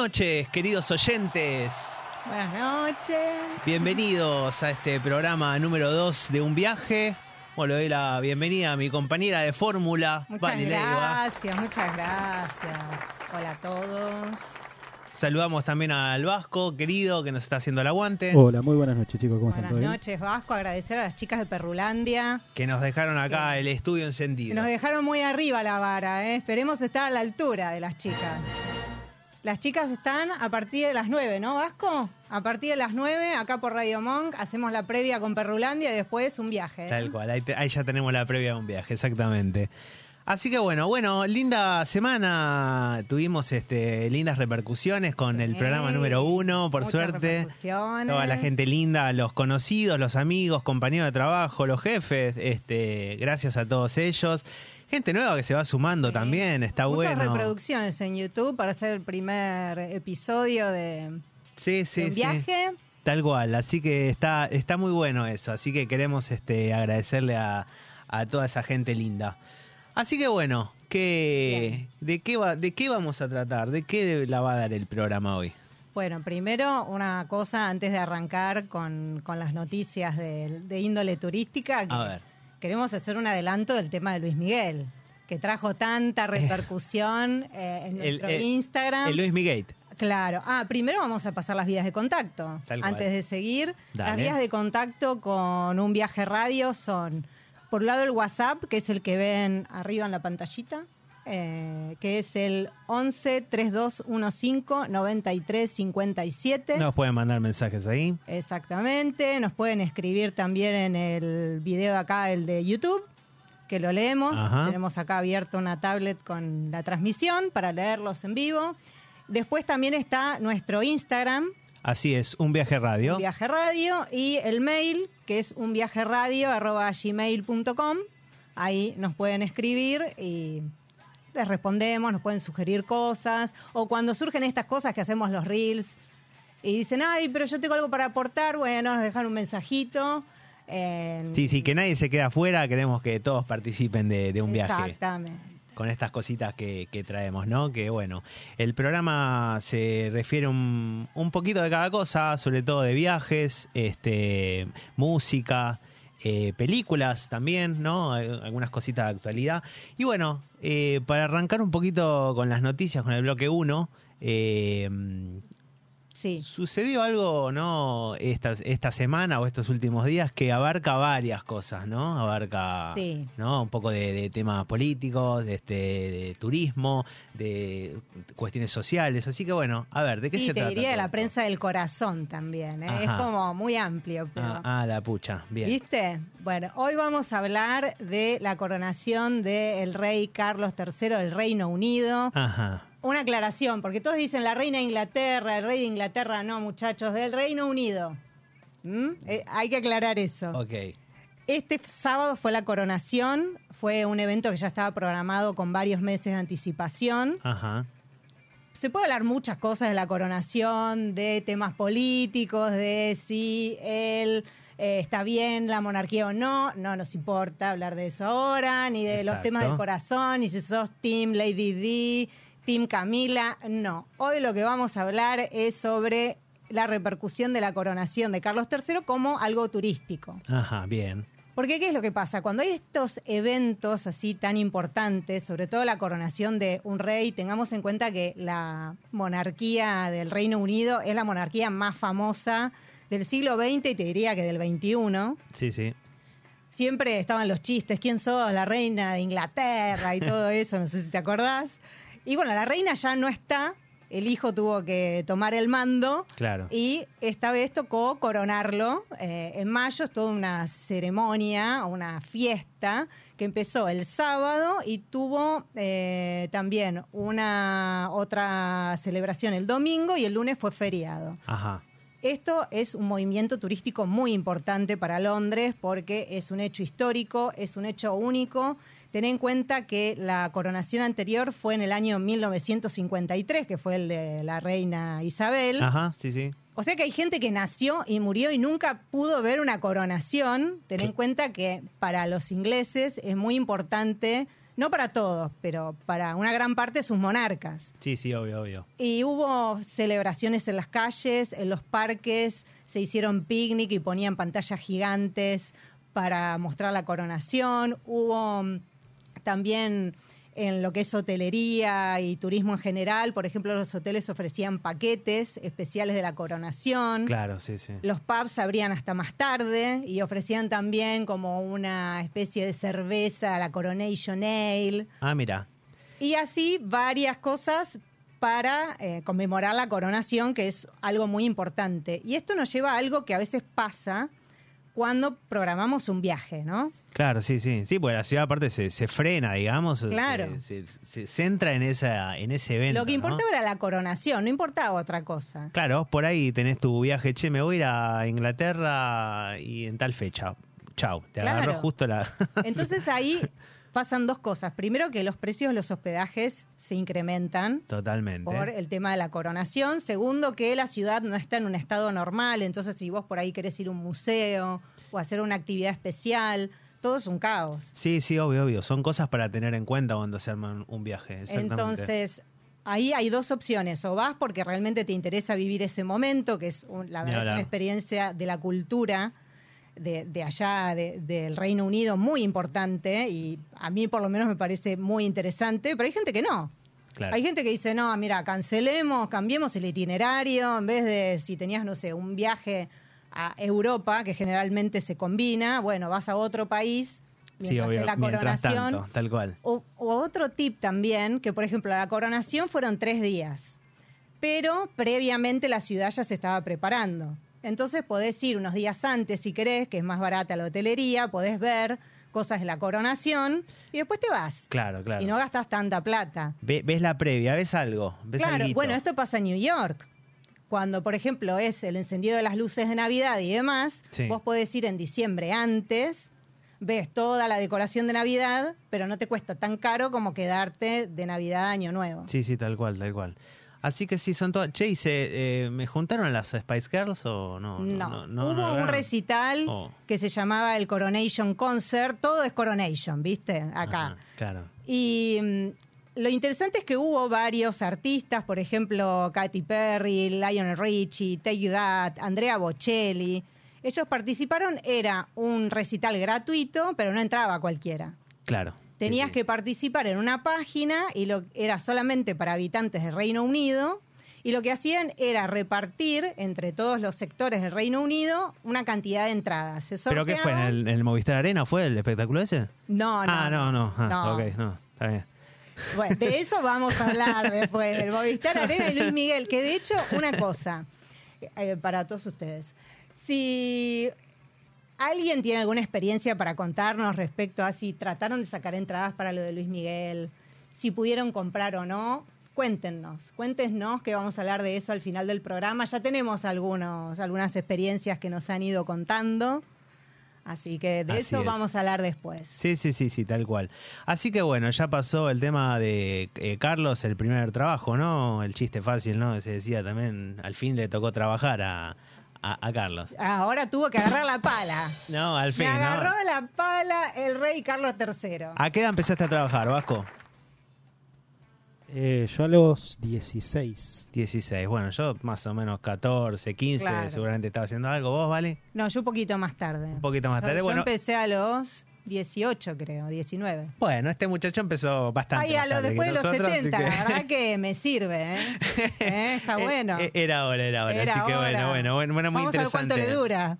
Noches, queridos oyentes. Buenas noches. Bienvenidos a este programa número 2 de Un Viaje. Bueno, le doy la bienvenida a mi compañera de fórmula, Muchas Vale Leiva. gracias, muchas gracias. Hola a todos. Saludamos también al Vasco, querido, que nos está haciendo el aguante. Hola, muy buenas noches chicos, ¿cómo están? Buenas ¿Todo bien? noches, Vasco. Agradecer a las chicas de Perrulandia. Que nos dejaron acá el estudio encendido. Nos dejaron muy arriba la vara, ¿eh? Esperemos estar a la altura de las chicas. Las chicas están a partir de las 9, ¿no, Vasco? A partir de las 9, acá por Radio Monk, hacemos la previa con Perrulandia y después un viaje. ¿eh? Tal cual, ahí, te- ahí ya tenemos la previa de un viaje, exactamente. Así que bueno, bueno, linda semana. Tuvimos este, lindas repercusiones con el programa número uno, por suerte. Toda la gente linda, los conocidos, los amigos, compañeros de trabajo, los jefes, este, gracias a todos ellos. Gente nueva que se va sumando Sí. también, está Muchas bueno. reproducciones en YouTube para hacer el primer episodio de, Sí, de sí, un sí. viaje. Tal cual, así que está, está muy bueno eso, así que queremos este, agradecerle a, a toda esa gente linda. Así que bueno, ¿qué, de, qué va, ¿de qué vamos a tratar? ¿De qué la va a dar el programa hoy? Bueno, primero una cosa antes de arrancar con, con las noticias de, de índole turística. que A ver. Queremos hacer un adelanto del tema de Luis Miguel, que trajo tanta repercusión eh, en El- nuestro el- Instagram. El Luis Miguel. Claro. Ah, primero vamos a pasar las vías de contacto. Tal cual. Antes de seguir, Dale. las vías de contacto con un viaje radio son, por un lado, el WhatsApp, que es el que ven arriba en la pantallita, eh, que es el 11 3215 9357. Nos pueden mandar mensajes ahí. Exactamente. Nos pueden escribir también en el video de acá, el de YouTube, que lo leemos. Ajá. Tenemos acá abierto una tablet con la transmisión para leerlos en vivo. Después también está nuestro Instagram, Así es, un viaje radio. un viaje radio, y el mail, que es unviajeradio.gmail.com. Ahí nos pueden escribir y respondemos, nos pueden sugerir cosas. O cuando surgen estas cosas que hacemos los reels y dicen, ay, pero yo tengo algo para aportar, bueno, nos dejan un mensajito. en- Sí, sí, que nadie se quede afuera, queremos que todos participen de, de un viaje. Exactamente. con estas cositas que, que traemos, ¿no? Que bueno, el programa se refiere un, un poquito de cada cosa, sobre todo de viajes, este, música, eh, películas también, ¿no? Al- Algunas cositas de actualidad. Y bueno, eh, para arrancar un poquito con las noticias, con el bloque 1, Sí. sucedió algo, ¿no? Esta, esta semana o estos últimos días que abarca varias cosas, ¿no? Abarca, Sí. ¿no? Un poco de, de temas políticos, de, este, de turismo, de cuestiones sociales. Así que bueno, a ver, ¿de qué Sí, se te trata? diría de la prensa del corazón también. ¿eh? Es como muy amplio. Pero... Ah, ah, la pucha, bien. ¿Viste? Bueno, hoy vamos a hablar de la coronación del rey Carlos III del Reino Unido. Ajá. Una aclaración, porque todos dicen la reina de Inglaterra, el rey de Inglaterra, no, muchachos, del Reino Unido. ¿Mm? Eh, hay que aclarar eso. Ok. Este sábado fue la coronación, fue un evento que ya estaba programado con varios meses de anticipación. Ajá. Se puede hablar muchas cosas de la coronación, de temas políticos, de si él eh, está bien la monarquía o no. No nos importa hablar de eso ahora, ni de los temas del corazón, ni si sos Team Lady D, Team Camila, no. Hoy lo que vamos a hablar es sobre la repercusión de la coronación de Carlos III como algo turístico. Ajá, bien. Porque ¿qué es lo que pasa? Cuando hay estos eventos así tan importantes, sobre todo la coronación de un rey, tengamos en cuenta que la monarquía del Reino Unido es la monarquía más famosa del siglo XX y te diría que del XXI. Sí, sí. Siempre estaban los chistes, ¿quién sos? La reina de Inglaterra y todo eso, no sé si te acordás. Y bueno, la reina ya no está, el hijo tuvo que tomar el mando. Claro. Y esta vez tocó coronarlo. eh, en mayo es toda una ceremonia, una fiesta que empezó el sábado y tuvo eh, también una otra celebración el domingo y el lunes fue feriado. Ajá. Esto es un movimiento turístico muy importante para Londres porque es un hecho histórico, es un hecho único. Ten en cuenta que la coronación anterior fue en el año 1953, que fue el de la reina Isabel. Ajá, sí, sí. O sea que hay gente que nació y murió y nunca pudo ver una coronación. Ten en cuenta que para los ingleses es muy importante, no para todos, pero para una gran parte sus monarcas. Sí, sí, obvio, obvio. Y hubo celebraciones en las calles, en los parques, se hicieron picnic y ponían pantallas gigantes para mostrar la coronación. Hubo mm, también en lo que es hotelería y turismo en general, por ejemplo, los hoteles ofrecían paquetes especiales de la coronación. Claro, sí, sí. Los pubs abrían hasta más tarde y ofrecían también como una especie de cerveza, la Coronation Ale. Ah, mira. Y así varias cosas para eh, conmemorar la coronación, que es algo muy importante. Y esto nos lleva a algo que a veces pasa cuando programamos un viaje, ¿no? Claro, sí, sí. Sí, porque la ciudad aparte se, se frena, digamos. Claro. Se, se- se centra en, esa, en ese evento. Lo que ¿no? importaba era la coronación, no importaba otra cosa. Claro, por ahí tenés tu viaje, che, me voy a ir a Inglaterra y en tal fecha. Chau, te Claro. agarró justo la... Entonces ahí pasan dos cosas. Primero, que los precios de los hospedajes se incrementan. Totalmente. por el tema de la coronación. Segundo, que la ciudad no está en un estado normal, entonces si vos por ahí querés ir a un museo o hacer una actividad especial, todo es un caos. Sí, sí, obvio, obvio. Son cosas para tener en cuenta cuando se arma un- viaje. Entonces, ahí hay dos opciones. O vas porque realmente te interesa vivir ese momento, que es un- la verdad es una experiencia de la cultura de, de allá, de- del Reino Unido, muy importante y a mí por lo menos me parece muy interesante, pero hay gente que no. Claro. Hay gente que dice, no, mira, cancelemos, cambiemos el itinerario, en vez de si tenías, no sé, un viaje a Europa, que generalmente se combina, bueno, vas a otro país, sí, mientras obvio. es la coronación. tanto, tal cual. O, o otro tip también, que por ejemplo la coronación fueron tres días, pero previamente la ciudad ya se estaba preparando. Entonces podés ir unos días antes si querés, que es más barata la hotelería, podés ver cosas de la coronación y después te vas. Claro, claro. Y no gastas tanta plata. Ve- ves la previa, ves algo. Ves Claro, alguito. bueno, esto pasa en New York. Cuando, por ejemplo, es el encendido de las luces de Navidad y demás, Sí. vos podés ir en diciembre antes, ves toda la decoración de Navidad, pero no te cuesta tan caro como quedarte de Navidad a Año Nuevo. Sí, sí, tal cual, tal cual. Así que sí, son todas. Che, ¿y se, eh, ¿me juntaron las Spice Girls o no? No, no hubo un recital Oh. que se llamaba el Coronation Concert, todo es Coronation, ¿viste? Acá. Ajá, claro. Y mm, lo interesante es que hubo varios artistas, por ejemplo, Katy Perry, Lionel Richie, Take That, Andrea Bocelli. Ellos participaron, era un recital gratuito, pero no entraba cualquiera. Claro. Tenías Sí, sí. que participar en una página y lo era solamente para habitantes del Reino Unido. Y lo que hacían era repartir entre todos los sectores del Reino Unido una cantidad de entradas. Se ¿Pero qué fue? ¿En el, en el Movistar Arena fue el espectáculo ese? No, no. ah, no, no. Ah, No. Ok, no. Está bien. Bueno, de eso vamos a hablar después, del Movistar Arena y Luis Miguel, que de hecho, una cosa, eh, para todos ustedes, si alguien tiene alguna experiencia para contarnos respecto a si trataron de sacar entradas para lo de Luis Miguel, si pudieron comprar o no, cuéntenos, cuéntenos que vamos a hablar de eso al final del programa. Ya tenemos algunos, algunas experiencias que nos han ido contando, así que de Así eso es. vamos a hablar después. Sí, sí, sí, sí, tal cual. Así que bueno, ya pasó el tema de eh, Carlos, el primer trabajo, ¿no? El chiste fácil, ¿no? Se decía también, al fin le tocó trabajar a, a, a Carlos. Ahora tuvo que agarrar la pala. No, al fin, Me ¿no? agarró la pala el rey Carlos III. ¿A qué edad empezaste a trabajar, Vasco? Eh, yo a los 16. 16. Bueno, yo más o menos 14, 15, Claro. seguramente estaba haciendo algo. ¿Vos, vale? No, yo un poquito más tarde. Un poquito más Yo- tarde. Yo, Bueno, empecé a los 18, creo, 19. bueno, este muchacho empezó bastante. Ay, a lo después de los nosotros, 70, así que- la verdad que me sirve, ¿eh? ¿Eh? Está bueno. Eh, eh, Era hora, era hora. Era así que bueno, bueno, bueno, bueno, muy Vamos a ver interesante. cuánto le dura.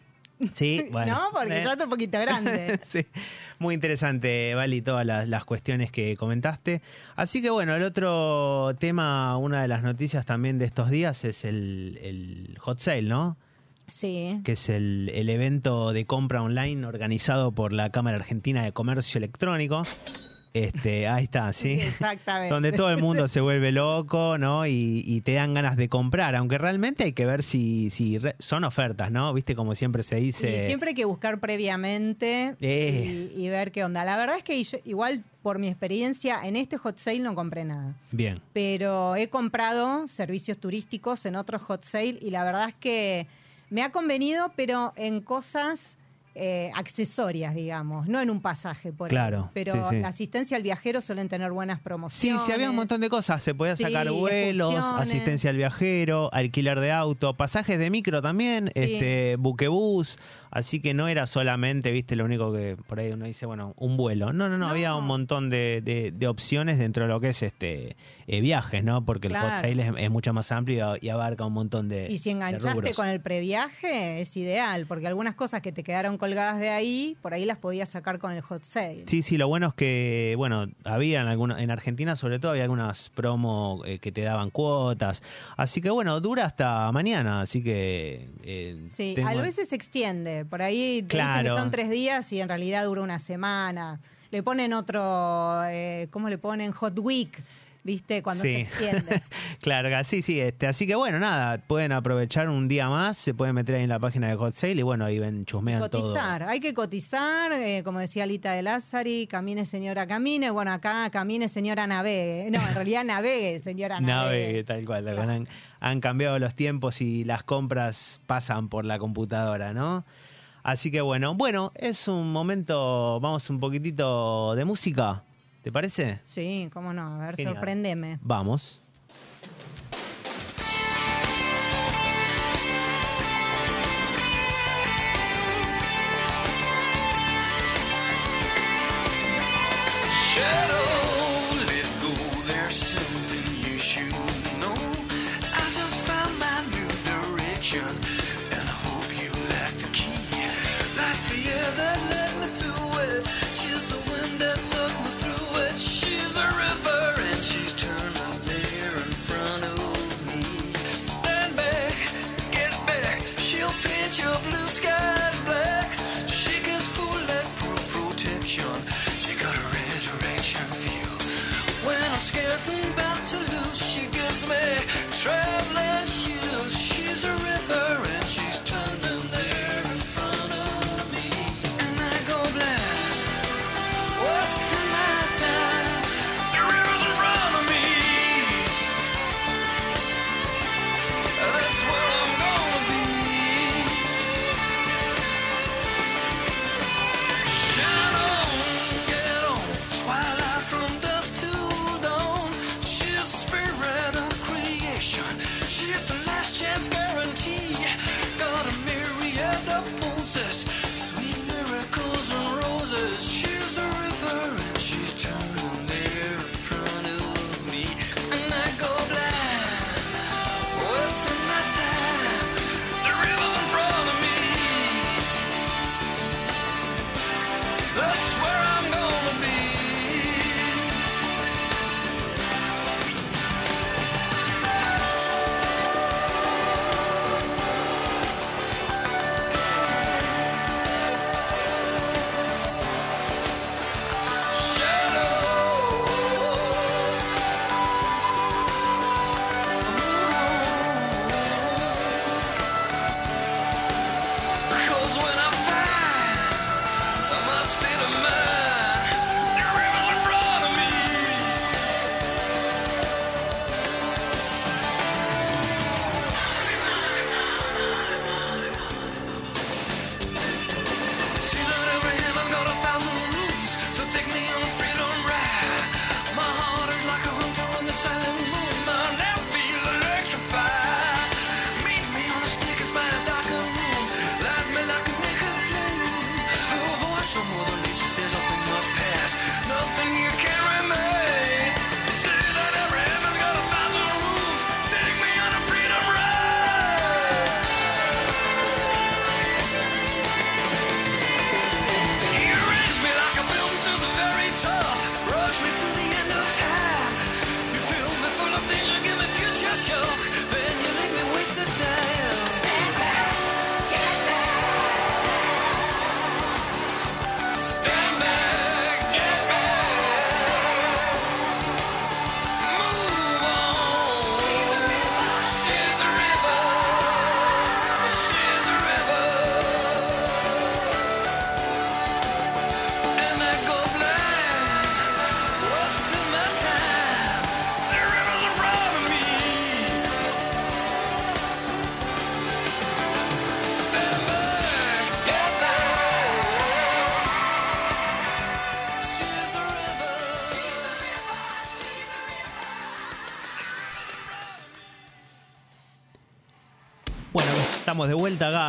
Sí, bueno. ¿No? Porque Eh, yo estoy un poquito grande. sí, muy interesante, Vali, todas las, las cuestiones que comentaste. Así que bueno, el otro tema, una de las noticias también de estos días es el, el hot sale, ¿no? Sí. Que es el, el evento de compra online organizado por la Cámara Argentina de Comercio Electrónico. Este, ahí está, ¿sí? Exactamente. Donde todo el mundo se vuelve loco, ¿no? Y, y te dan ganas de comprar, aunque realmente hay que ver si, si re- son ofertas, ¿no? Viste como siempre se dice. Y siempre hay que buscar previamente Eh. y, y ver qué onda. La verdad es que yo- igual por mi experiencia en este hot sale no compré nada. Bien. Pero he comprado servicios turísticos en otros hot sale y la verdad es que me ha convenido, pero en cosas eh, accesorias, digamos, no en un pasaje. Por ahí. Claro, Pero sí, sí. la asistencia al viajero suelen tener buenas Sí, promociones. sí, había un montón de cosas. Se podía Sí, sacar vuelos, asistencia al viajero, alquiler de auto, pasajes de micro también, Sí. este buquebús. Así que no era solamente, viste, lo único que por ahí uno dice, bueno, un vuelo. No, no, no, No. había un montón de, de- de opciones dentro de lo que es este eh, viajes, ¿no? Porque el hot sale es, es mucho más amplio y abarca un montón de. Y si enganchaste con el previaje, es ideal, porque algunas cosas que te quedaron colgadas de ahí, por ahí las podías sacar con el hot sale. Sí, sí, lo bueno es que, bueno, había en, alguna- en Argentina sobre todo había algunas promo eh, que te daban cuotas. Así que bueno, dura hasta mañana, así que... eh, Sí, tengo- a veces se extiende. Por ahí te dicen que son tres días y en realidad dura una semana. Le ponen otro, eh, ¿cómo le ponen? Hot Week, ¿viste? Cuando se extiende. Claro, sí, sí. Este, así que bueno, nada, pueden aprovechar un día más, se pueden meter ahí en la página de Hot Sale y bueno, ahí ven, chusmean todo. Cotizar, hay que cotizar, eh, como decía Lita de Lázari, camine señora, camine. Bueno, acá camine señora, navegue. No, en realidad navegue señora, navegue. Navegue, tal cual, han cambiado los tiempos y las compras pasan por la computadora, ¿no? Así que bueno, bueno, es un momento, vamos un poquitito de música, ¿te parece? Sí, cómo no, a ver, Genial. sorprendeme. Vamos.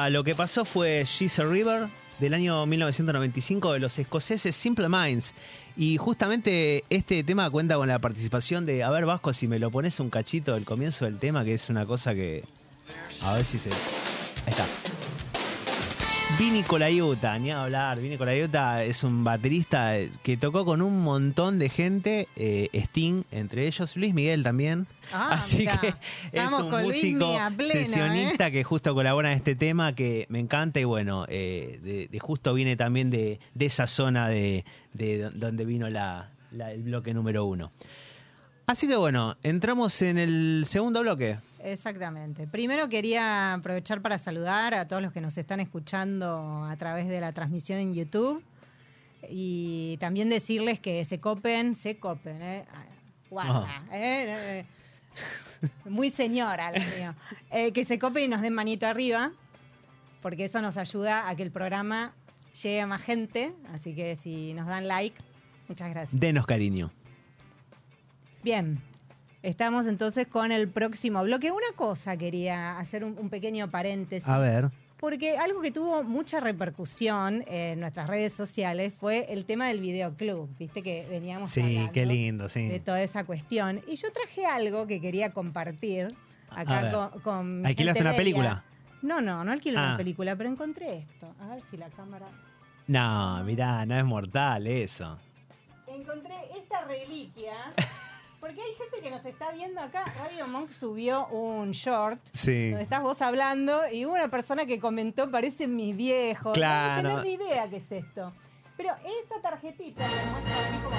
Lo que pasó fue She's a River del año 1995 de los escoceses Simple Minds. Y justamente este tema cuenta con la participación de, a ver Vasco, si me lo pones un cachito del comienzo del tema, que es una cosa que... A ver si se... Ahí está. Vini Colaiuta, ni a hablar. Vini Colaiuta es un baterista que tocó con un montón de gente, eh, Sting entre ellos, Luis Miguel también. Ah, Así mirá. que es Estamos un músico pleno, sesionista ¿eh? que justo colabora en este tema que me encanta y bueno, eh, de, de justo viene también de, de esa zona de, de donde vino la, la- el bloque número uno. Así que bueno, entramos en el segundo bloque. Exactamente. Primero quería aprovechar para saludar a todos los que nos están escuchando a través de la transmisión en YouTube y también decirles que se copen, se copen, ¿eh? Ah, Guarda, ¿eh? Eh, Muy señora, lo mío. Eh, que se copen y nos den manito arriba, porque eso nos ayuda a que el programa llegue a más gente. Así que si nos dan like, muchas gracias. Denos cariño. Bien, estamos entonces con el próximo bloque. Una cosa quería hacer un, un pequeño paréntesis. A ver. Porque algo que tuvo mucha repercusión en nuestras redes sociales fue el tema del videoclub. Viste que veníamos Sí, hablando qué lindo, de toda esa cuestión. Y yo traje algo que quería compartir acá con, con ¿Alquilaste una película? No, no, no alquilé Ah. una película, pero encontré esto. A ver si la cámara... No, mirá, no es mortal eso. Encontré esta reliquia. Porque hay gente que nos está viendo acá. Radio Monk subió un short Sí. donde estás vos hablando y hubo una persona que comentó, parece mi viejo. Claro. No tenés ni idea qué es esto. Pero esta tarjetita, me muestra así como.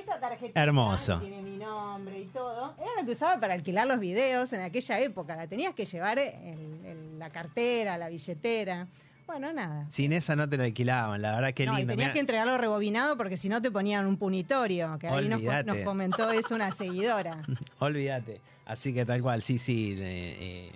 Esta tarjetita Hermoso. que tiene mi nombre y todo, era lo que usaba para alquilar los videos en aquella época. La tenías que llevar en, en la cartera, la billetera. Bueno, nada. Sin esa no te la alquilaban, la verdad que no, y lindo. tenías Mirá, que entregarlo rebobinado porque si no te ponían un punitorio, que ahí nos, nos comentó eso una seguidora. Olvídate. Así que tal cual, sí, sí. eh, eh,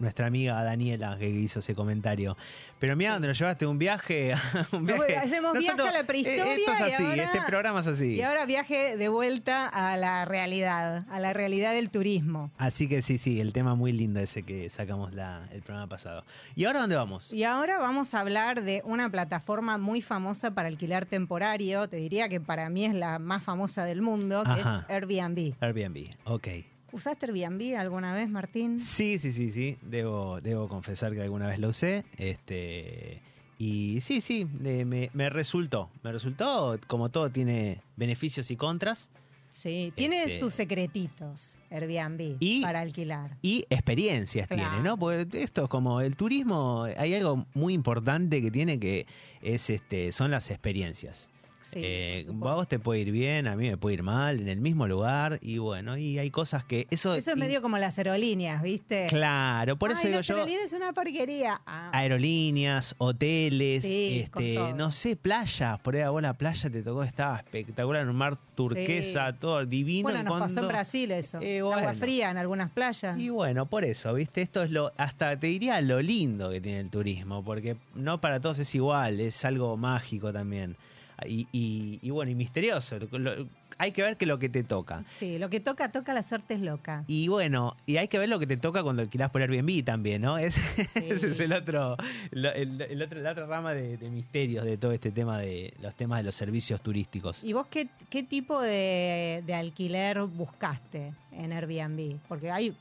nuestra amiga Daniela que hizo ese comentario. Pero mira, donde nos llevaste un viaje. un hacemos viaje a la eh, prehistoria Esto es y así, ahora- este programa es así. Y ahora viaje de vuelta a la realidad, a la realidad del turismo. Así que sí, sí, el tema muy lindo ese que sacamos la, el programa pasado. ¿Y ahora dónde vamos? Y ahora vamos a hablar de una plataforma muy famosa para alquilar temporario. Te diría que para mí es la más famosa del mundo, que Ajá. es Airbnb. Airbnb, ok. ¿Usaste Airbnb alguna vez, Martín? Sí, sí, sí, sí. Debo, debo confesar que alguna vez lo usé. Este. Y sí, sí, me, me resultó. Me resultó, como todo tiene beneficios y contras. Sí, tiene Este- sus secretitos Airbnb Y- para alquilar. y experiencias Claro. tiene, ¿no? Porque esto es como el turismo, hay algo muy importante que tiene que es este son las experiencias. Sí, Eh, vos te puede ir bien, a mí me puede ir mal, en el mismo lugar y bueno, y hay cosas que eso Eso es y- medio como las aerolíneas, ¿viste? claro, por eso digo yo aerolíneas es una porquería. Ah, aerolíneas, hoteles, Sí, este, no sé, playas, por ahí a vos la playa te tocó, estaba espectacular, en un mar turquesa, Sí. todo divino. bueno, nos pasó en cuando- Brasil eso. Eh, Agua fría en algunas playas. Y bueno, por eso, ¿viste? Esto es lo, hasta te diría lo lindo que tiene el turismo, porque no para todos es igual, es algo mágico también. Y, y- y bueno, y misterioso. Lo- hay que ver que lo que te toca. Sí, lo que toca, toca, la suerte es loca. Y bueno, y hay que ver lo que te toca cuando alquilás por Airbnb también, ¿no? Es- Ese es el otro, lo- el, el otro, la otra rama de, de misterios de todo este tema de los temas de los servicios turísticos. ¿Y vos qué, qué tipo de, de alquiler buscaste en Airbnb? Porque hay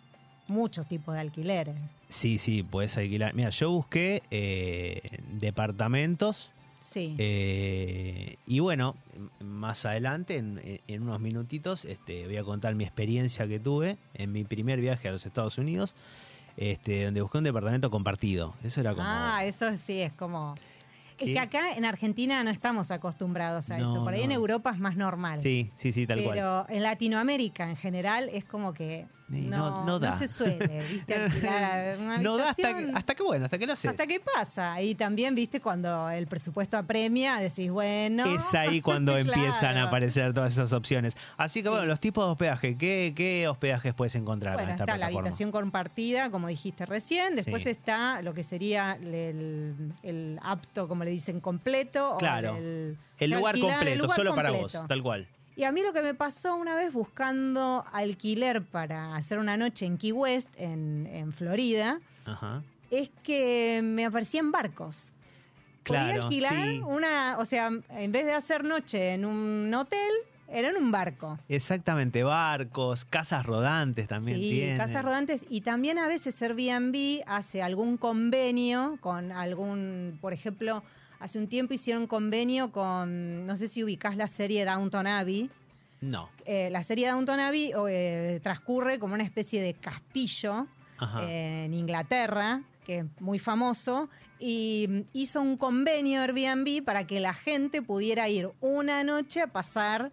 muchos tipos de alquileres. Sí, sí, puedes alquilar. Mira, yo busqué eh, departamentos Sí. Eh, y bueno, más adelante, en, en unos minutitos, este, voy a contar mi experiencia que tuve en mi primer viaje a los Estados Unidos, este, donde busqué un departamento compartido. Eso era como... Ah, eso sí, es como... Es que acá en Argentina no estamos acostumbrados a No, eso. Por ahí en. Europa es más normal. sí, sí, sí, tal cual. Pero en Latinoamérica en general es como que No, no- no da. se suele, ¿viste? Alquilar una No da hasta que, hasta que, bueno, hasta que lo haces. Hasta que pasa. Y también, viste, cuando el presupuesto apremia, decís, bueno. Es ahí cuando Claro. empiezan a aparecer todas esas opciones. Así que bueno, Sí. los tipos de hospedaje, ¿qué, qué hospedajes puedes encontrar Bueno, en esta está la habitación compartida, como dijiste recién. Después Sí. está lo que sería el, el apto, como le dicen, completo. o Claro. el, El lugar alquilar, el completo, lugar solo para completo. vos, tal cual. Y a mí lo que me pasó una vez buscando alquiler para hacer una noche en Key West, en, en Florida, Ajá. es que me aparecían barcos. Podía Claro, alquilar sí. una, o sea, en vez de hacer noche en un hotel, era en un barco. Exactamente, barcos, casas rodantes también sí, casas rodantes y también a veces Airbnb hace algún convenio con algún, por ejemplo, hace un tiempo hicieron convenio con, no sé si ubicás la serie Downton Abbey. No. Eh, la serie Downton Abbey eh, transcurre como una especie de castillo eh, en Inglaterra, que es muy famoso, y mm, hizo un convenio Airbnb para que la gente pudiera ir una noche a pasar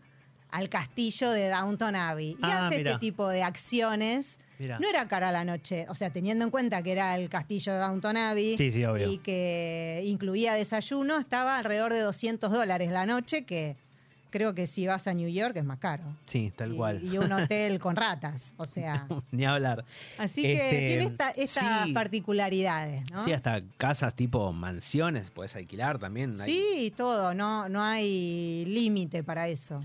al castillo de Downton Abbey. Y Ah, hace este tipo de acciones. Mirá. No era cara la noche, o sea, teniendo en cuenta que era el castillo de Downton Abbey Sí, sí, obvio. y que incluía desayuno, estaba alrededor de 200 dólares la noche, que creo que si vas a New York es más caro. Sí, tal Y- cual. Y un hotel con ratas, o sea. Ni hablar. Así que Este, tiene esta- estas sí. particularidades, ¿no? Sí, hasta casas tipo mansiones puedes alquilar también. hay- Sí, todo, no, no hay límite para eso.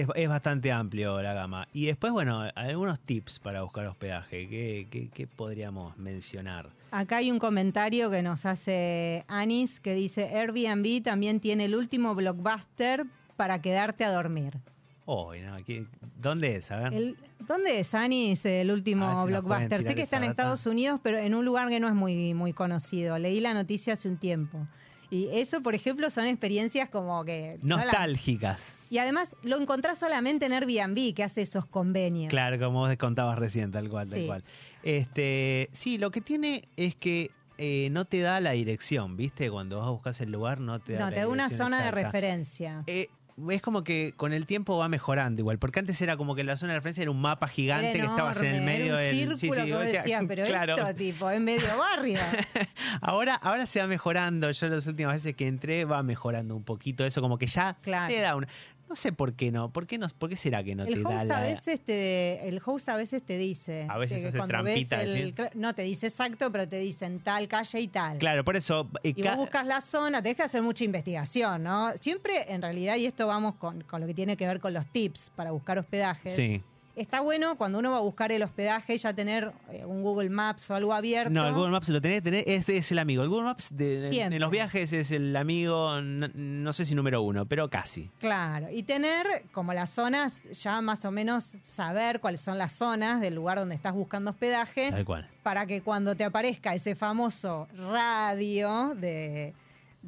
Es, es bastante amplio la gama. Y después, bueno, algunos tips para buscar hospedaje. ¿Qué, qué- qué podríamos mencionar? Acá hay un comentario que nos hace Anis que dice Airbnb también tiene el último blockbuster para quedarte a dormir. Oh, no, ¿qué- ¿Dónde es? A ver. El- ¿Dónde es Anis el último si blockbuster? Sé que está en. Estados Unidos, pero en un lugar que no es muy, muy conocido. Leí la noticia hace un tiempo. Y eso, por ejemplo, son experiencias como que... Nostálgicas. Y además lo encontrás solamente en Airbnb, que hace esos convenios. Claro, como vos contabas recién, tal cual, tal Sí. cual. Este, sí, lo que tiene es que eh, no te da la dirección, ¿viste? Cuando vas a buscar el lugar no te da No, la te da una zona de referencia. Eh, es como que con el tiempo va mejorando igual, porque antes era como que la zona de referencia era un mapa gigante que estabas en el medio un del círculo vos decías, decías, pero claro. esto, tipo, en medio barrio. Ahora, ahora se va mejorando. Yo las últimas veces que entré va mejorando un poquito eso, como que ya Claro. te da una. No sé por qué no. ¿Por qué, no, por qué será que no el te da la. a veces te, el host a veces te dice. A veces hace cuando trampita, ves el- cla- no te dice exacto, pero te dicen tal calle y tal. Claro, por eso. eh, Y vos buscas la zona, tenés que hacer mucha investigación, ¿no? Siempre, en realidad, y esto vamos con, con lo que tiene que ver con los tips para buscar hospedaje. Sí. Está bueno cuando uno va a buscar el hospedaje ya tener eh, un Google Maps o algo abierto. No, el Google Maps lo tenés tener, es, es el amigo. El Google Maps de, de- Siempre. en los viajes es el amigo, no, no sé si número uno, pero casi. Claro, y tener como las zonas, ya más o menos saber cuáles son las zonas del lugar donde estás buscando hospedaje, Tal cual. para que cuando te aparezca ese famoso radio de,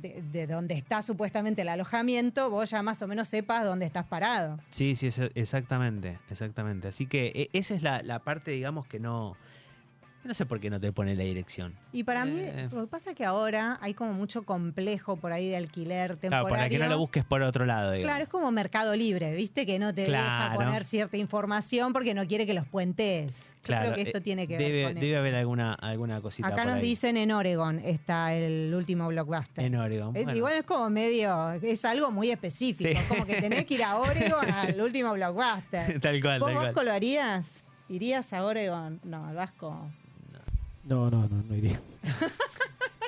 de, de donde está supuestamente el alojamiento, vos ya más o menos sepas dónde estás parado. Sí, sí, es- exactamente, exactamente. Así que eh, esa es la, la parte, digamos, que no... No sé por qué no te pone la dirección. Y para mí, Eh. lo que pasa es que ahora hay como mucho complejo por ahí de alquiler temporario. Claro, para que no lo busques por otro lado, digamos. Claro, es como Mercado Libre, ¿viste? Que no te deja poner cierta información porque no quiere que los puentes. Claro, creo que esto eh, tiene que debe, ver con Debe eso. haber alguna, alguna cosita Acá por nos ahí. dicen en Oregon está el último blockbuster. En Oregon. Es- bueno. Igual es como medio, es algo muy específico, Sí. como que tenés que ir a Oregon al último blockbuster. tal cual, ¿Vos tal Vasco cual. lo harías? ¿Irías a Oregon? No, al Vasco. No, no, no, no iría.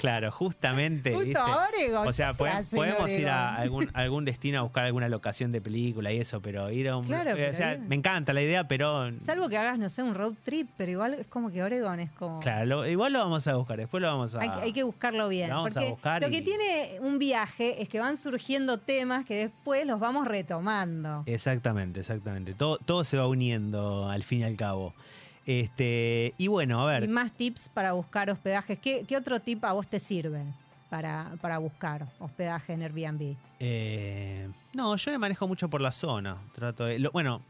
Claro, justamente. Justo ¿viste? a Oregon. O sea, ¿qué se pode- hace en podemos ir a algún, algún destino a buscar alguna locación de película y eso, pero ir a un... Claro, eh, pero o sea, me encanta la idea, pero... Salvo que hagas, no sé, un road trip, pero igual es como que Oregon es como... Claro, lo- igual lo vamos a buscar, después lo vamos a... Hay, que- hay que buscarlo bien. Lo vamos a porque buscar lo que tiene un viaje es que van surgiendo temas que después los vamos retomando. Exactamente, exactamente. Todo, todo se va uniendo al fin y al cabo. Este, y bueno, a Y ver, más tips para buscar hospedajes. ¿Qué, qué otro tip a vos te sirve para, para buscar hospedaje en Airbnb? eh, no, yo me manejo mucho por la zona. Trato de, lo- bueno,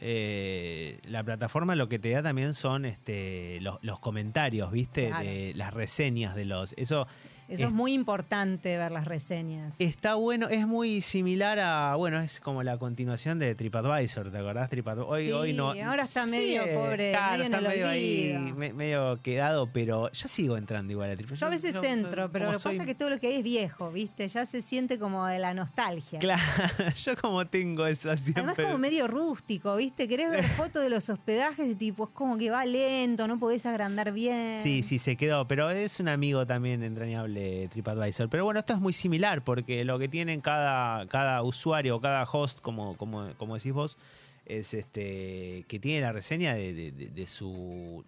eh, la plataforma lo que te da también son este, los, los comentarios, ¿viste? Claro. De las reseñas de los. Eso Eso es, muy importante ver las reseñas. está bueno, es muy similar a. Bueno, es como la continuación de TripAdvisor, ¿te acordás? TripAdvisor. Hoy, Sí, hoy no. ahora está medio pobre, claro, medio en está el medio ahí, olvido. me- medio quedado, pero yo sigo entrando igual a TripAdvisor. Yo a veces entro, pero lo que pasa es que todo lo que hay es viejo, ¿viste? Ya se siente como de la nostalgia. Claro, yo como tengo esa siempre. Además como medio rústico, ¿viste? Querés ver fotos de los hospedajes y tipo, es como que va lento, no podés agrandar bien. Sí, sí, se quedó, pero es un amigo también entrañable TripAdvisor. Pero bueno, esto es muy similar porque lo que tienen cada, cada usuario o cada host, como, como, como decís vos, es este que tiene la reseña de, de- de- de su...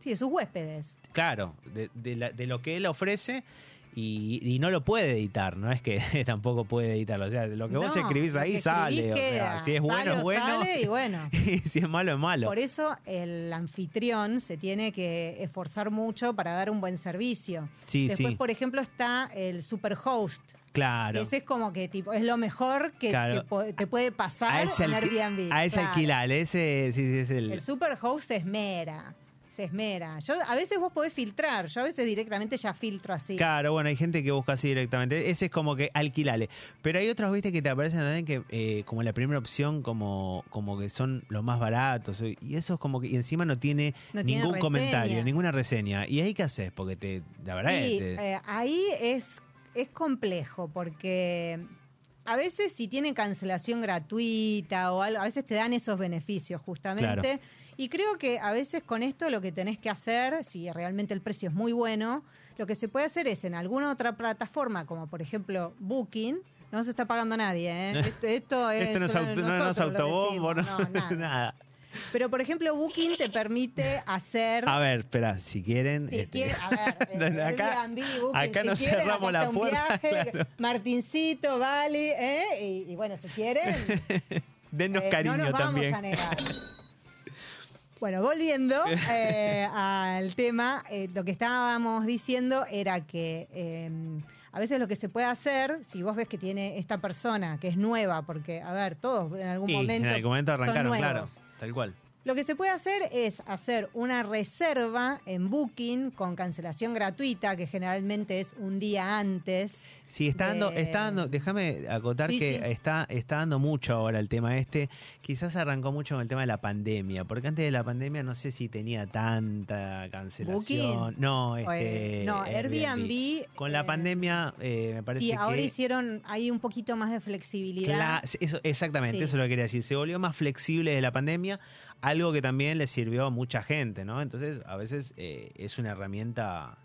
Sí, de sus huéspedes. Claro, de, de la- de lo que él ofrece. Y, y no lo puede editar, no es que tampoco puede editarlo. O sea, lo que vos escribís ahí sale. escribís o sea, si es bueno, Sale es bueno. sale y bueno. y si es malo, es malo. Por eso el anfitrión se tiene que esforzar mucho para dar un buen servicio. Sí, Después, sí. por ejemplo, está el superhost. Claro. Ese es como que tipo es lo mejor que Claro. te, puede pasar a ese, en Airbnb. a ese claro. alquilar, ese sí, sí, es el... El superhost se esmera, se esmera. Yo a veces vos podés filtrar, yo a veces directamente ya filtro así. Claro, bueno, hay gente que busca así directamente. Ese es como que alquilale. Pero hay otros, viste, que te aparecen también que eh, como la primera opción, como, como que son los más baratos. Y eso es como que y encima no tiene No ningún comentario, ninguna reseña. ¿Y ahí qué haces? Porque te, la verdad es te- eh, ahí es, es complejo porque a veces si tienen cancelación gratuita o algo, a veces te dan esos beneficios justamente. Claro. Y creo que a veces con esto lo que tenés que hacer, si realmente el precio es muy bueno, lo que se puede hacer es en alguna otra plataforma, como por ejemplo Booking, no se está pagando nadie, ¿eh? Esto, esto es Esto no es, auto- no, es autobombo, no, no, nada. nada. Pero por ejemplo Booking te permite hacer A ver, espera, si quieren... Si este, quiere- a ver, eh, acá, Airbnb, Booking, acá si nos quieren, cerramos la puerta. viaje, claro. Martincito, Bali, ¿eh? Y, y bueno, si quieren, Dennos eh, cariño no nos vamos también. a negar. Bueno, volviendo eh, al tema, eh, lo que estábamos diciendo era que eh, a veces lo que se puede hacer, si vos ves que tiene esta persona que es nueva, porque, a ver, todos en algún Y momento. en algún momento son arrancaron, claro. Tal cual. Lo que se puede hacer es hacer una reserva en Booking con cancelación gratuita, que generalmente es un día antes. Sí, está dando, de- está dando, déjame acotar Sí, que sí. está, está dando mucho ahora el tema este. Quizás arrancó mucho con el tema de la pandemia, porque antes de la pandemia no sé si tenía tanta cancelación. ¿Booking? No, Eh, este, no, Airbnb. Con la eh, pandemia eh, me parece Sí, que ahora hicieron ahí un poquito más de flexibilidad. Cla- eso, exactamente, Sí. eso es lo que quería decir. Se volvió más flexible de la pandemia, algo que también le sirvió a mucha gente, ¿no? Entonces, a veces eh, es una herramienta.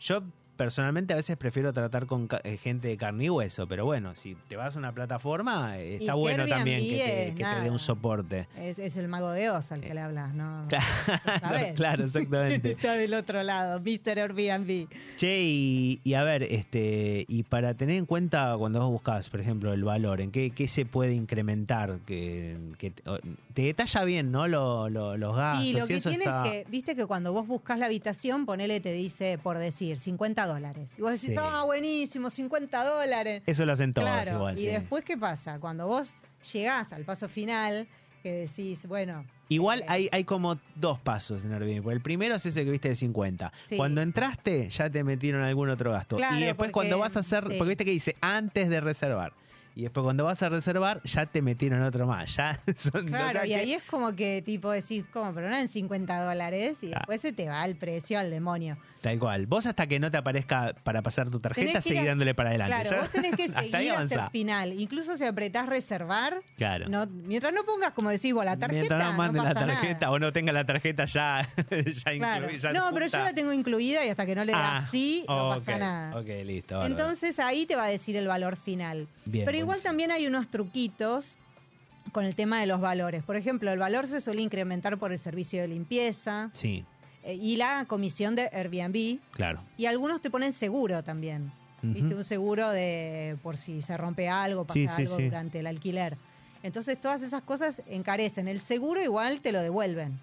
Yo personalmente a veces prefiero tratar con eh, gente de carne y hueso, pero bueno, si te vas a una plataforma, eh, Y está bueno Airbnb también que te, es que te dé un soporte. Es, es el mago de Oz al que le hablas, ¿no? Claro, exactamente. Está del otro lado, Mr. Airbnb. Che, y, y a ver, este, y para tener en cuenta cuando vos buscas, por ejemplo, el valor, ¿en qué, qué se puede incrementar? Que, que te, detalla bien, ¿no? Lo- lo- los gastos. Y lo y que tiene está... es que, viste que cuando vos buscas la habitación, ponele, te dice, por decir, 50 dólares. Y vos decís, Sí. ah, buenísimo, 50 dólares. Eso lo hacen todos claro, igual. y sí. después, ¿qué pasa? Cuando vos llegás al paso final, que decís, bueno... Igual eh, hay, hay como dos pasos en Airbnb. porque El primero es ese que viste de 50. Sí. Cuando entraste, ya te metieron algún otro gasto. Claro, y después porque- cuando vas a hacer, sí. porque viste que dice antes de reservar. Y después cuando vas a reservar, ya te metieron otro más. Ya son, o Claro, sea y que- ahí es como que tipo decís, ¿cómo? Pero no en 50 dólares y Ah. después se te va el precio al demonio. Tal cual. Vos hasta que no te aparezca para pasar tu tarjeta, seguí a- dándole para adelante. Claro, Ya- vos tenés que seguir hasta el final. Incluso si apretás reservar, Claro. no, mientras no pongas, como decís vos, la tarjeta, Mientras no mande la tarjeta nada. o no tenga la tarjeta ya, ya Claro. incluida. No, pero yo la tengo incluida y hasta que no le das Ah, sí, no pasa nada. Ok, listo. bárbaro. Entonces ahí te va a decir el valor final. Bien, Pero igual también hay unos truquitos con el tema de los valores. Por ejemplo, el valor se suele incrementar por el servicio de limpieza Sí, eh, y la comisión de Airbnb. claro. Y algunos te ponen seguro también. ¿Viste? Un seguro de por si se rompe algo, pasa Sí, sí, algo sí. durante el alquiler. Entonces todas esas cosas encarecen. El seguro igual te lo devuelven.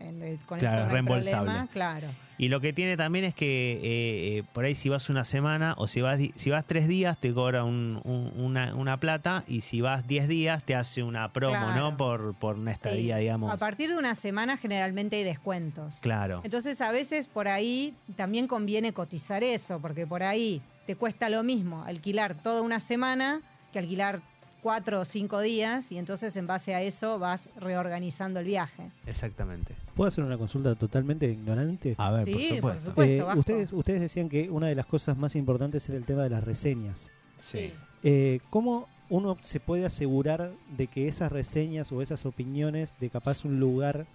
En- con Claro, hay reembolsable. problema, Claro. Y lo que tiene también es que eh, eh, por ahí si vas una semana o si vas si vas tres días te cobra un- un- una, una plata y si vas diez días te hace una promo, Claro. ¿no? Por, por una estadía, Sí. digamos. A partir de una semana generalmente hay descuentos. Claro. Entonces a veces por ahí también conviene cotizar eso, porque por ahí te cuesta lo mismo alquilar toda una semana que alquilar cuatro o cinco días y entonces en base a eso vas reorganizando el viaje. Exactamente. ¿Puedo hacer una consulta totalmente ignorante? A ver, Sí, por por supuesto. Eh, ustedes, ustedes decían que una de las cosas más importantes era el tema de las reseñas. Sí. Eh, ¿Cómo uno se puede asegurar de que esas reseñas o esas opiniones de capaz un lugar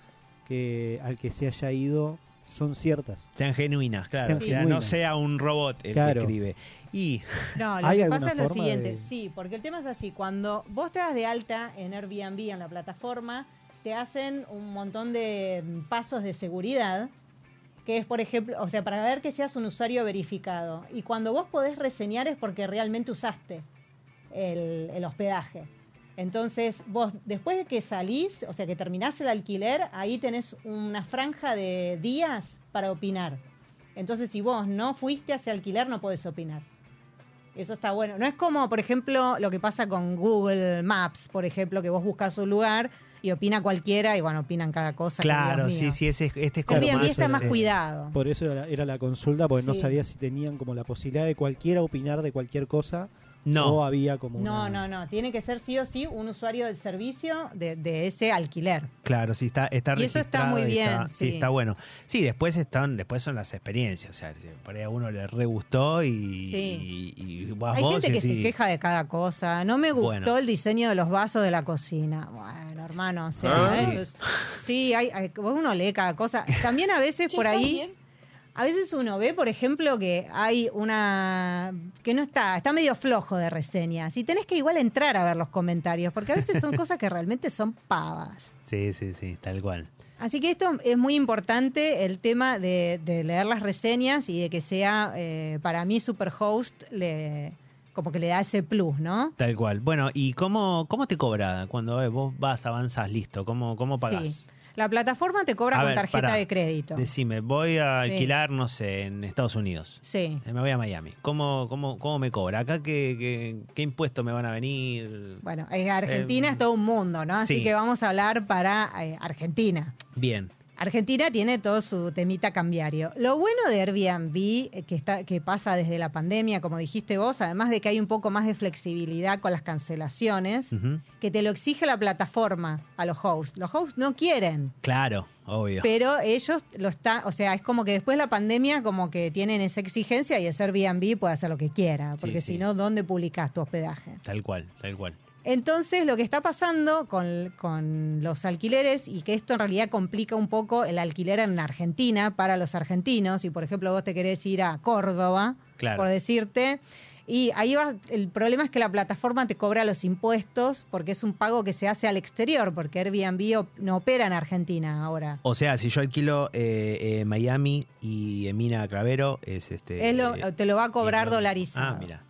que al que se haya ido son ciertas. Sean genuinas, claro. Sean O sea, no sea un robot el Claro. que escribe. Y No, lo ¿Hay que pasa es lo siguiente, de- sí, porque el tema es así, cuando vos te das de alta en Airbnb, en la plataforma, te hacen un montón de mm, pasos de seguridad, que es, por ejemplo, o sea, para ver que seas un usuario verificado. Y cuando vos podés reseñar es porque realmente usaste el, el hospedaje. Entonces, vos, después de que salís, o sea, que terminás el alquiler, ahí tenés una franja de días para opinar. Entonces, si vos no fuiste a ese alquiler, no podés opinar. Eso está bueno. No es como, por ejemplo, lo que pasa con Google Maps, por ejemplo, que vos buscas un lugar y opina cualquiera y bueno, opinan cada cosa. claro, sí, sí, ese, este es como Claro, más, está más eh, cuidado. Por eso era, era la consulta, porque no sabía si tenían como la posibilidad de cualquiera opinar de cualquier cosa No. o había como No, una... no, no. Tiene que ser sí o sí un usuario del servicio de, de ese alquiler. Claro, sí está, está Y eso está muy bien, está- sí. está bueno. Sí, después están, después son las experiencias. O sea, por ahí a uno le re gustó y, Sí. y, y vas Hay vos gente y que se queja de cada cosa. No me gustó Bueno. el diseño de los vasos de la cocina. Bueno, hermano, o sea, Ah. eso es- sí, hay, hay- uno lee cada cosa. También a veces por ahí, a veces uno ve, por ejemplo, que hay una que no está, está medio flojo de reseñas y tenés que igual entrar a ver los comentarios, porque a veces son cosas que realmente son pavas. Sí, sí, sí, tal cual. Así que esto es muy importante, el tema de, de leer las reseñas y de que sea, eh, para mí, Superhost le, como que le da ese plus, ¿no? Tal cual. Bueno, ¿y cómo, cómo te cobra cuando eh, vos vas, avanzas, listo? ¿Cómo, cómo pagás? Sí. La plataforma te cobra A con ver, tarjeta pará. de crédito. Decime, voy a Sí. alquilar, no sé, en Estados Unidos. Sí. Eh, Me voy a Miami. ¿Cómo, cómo, cómo me cobra? ¿Acá qué, qué, qué impuestos me van a venir? Bueno, en Argentina Eh, es todo un mundo, ¿no? Así sí. que vamos a hablar para eh, Argentina. Bien. Argentina tiene todo su temita cambiario. Lo bueno de Airbnb, eh, que, está, que pasa desde la pandemia, como dijiste vos, además de que hay un poco más de flexibilidad con las cancelaciones, que te lo exige la plataforma a los hosts. Los hosts no quieren, Claro, obvio. pero ellos lo están, o sea, es como que después de la pandemia como que tienen esa exigencia y ese Airbnb puede hacer lo que quiera, porque sí. si no, ¿dónde publicas tu hospedaje? Tal cual, tal cual. Entonces, lo que está pasando con, con los alquileres, y que esto en realidad complica un poco el alquiler en Argentina para los argentinos, si por ejemplo vos te querés ir a Córdoba, Claro. por decirte, y ahí va, el problema es que la plataforma te cobra los impuestos porque es un pago que se hace al exterior, porque Airbnb op- no opera en Argentina ahora. O sea, si yo alquilo eh, eh, Miami y Emina Cravero, es este. Es lo- eh, te lo va a cobrar dolarizado. Ah, mira.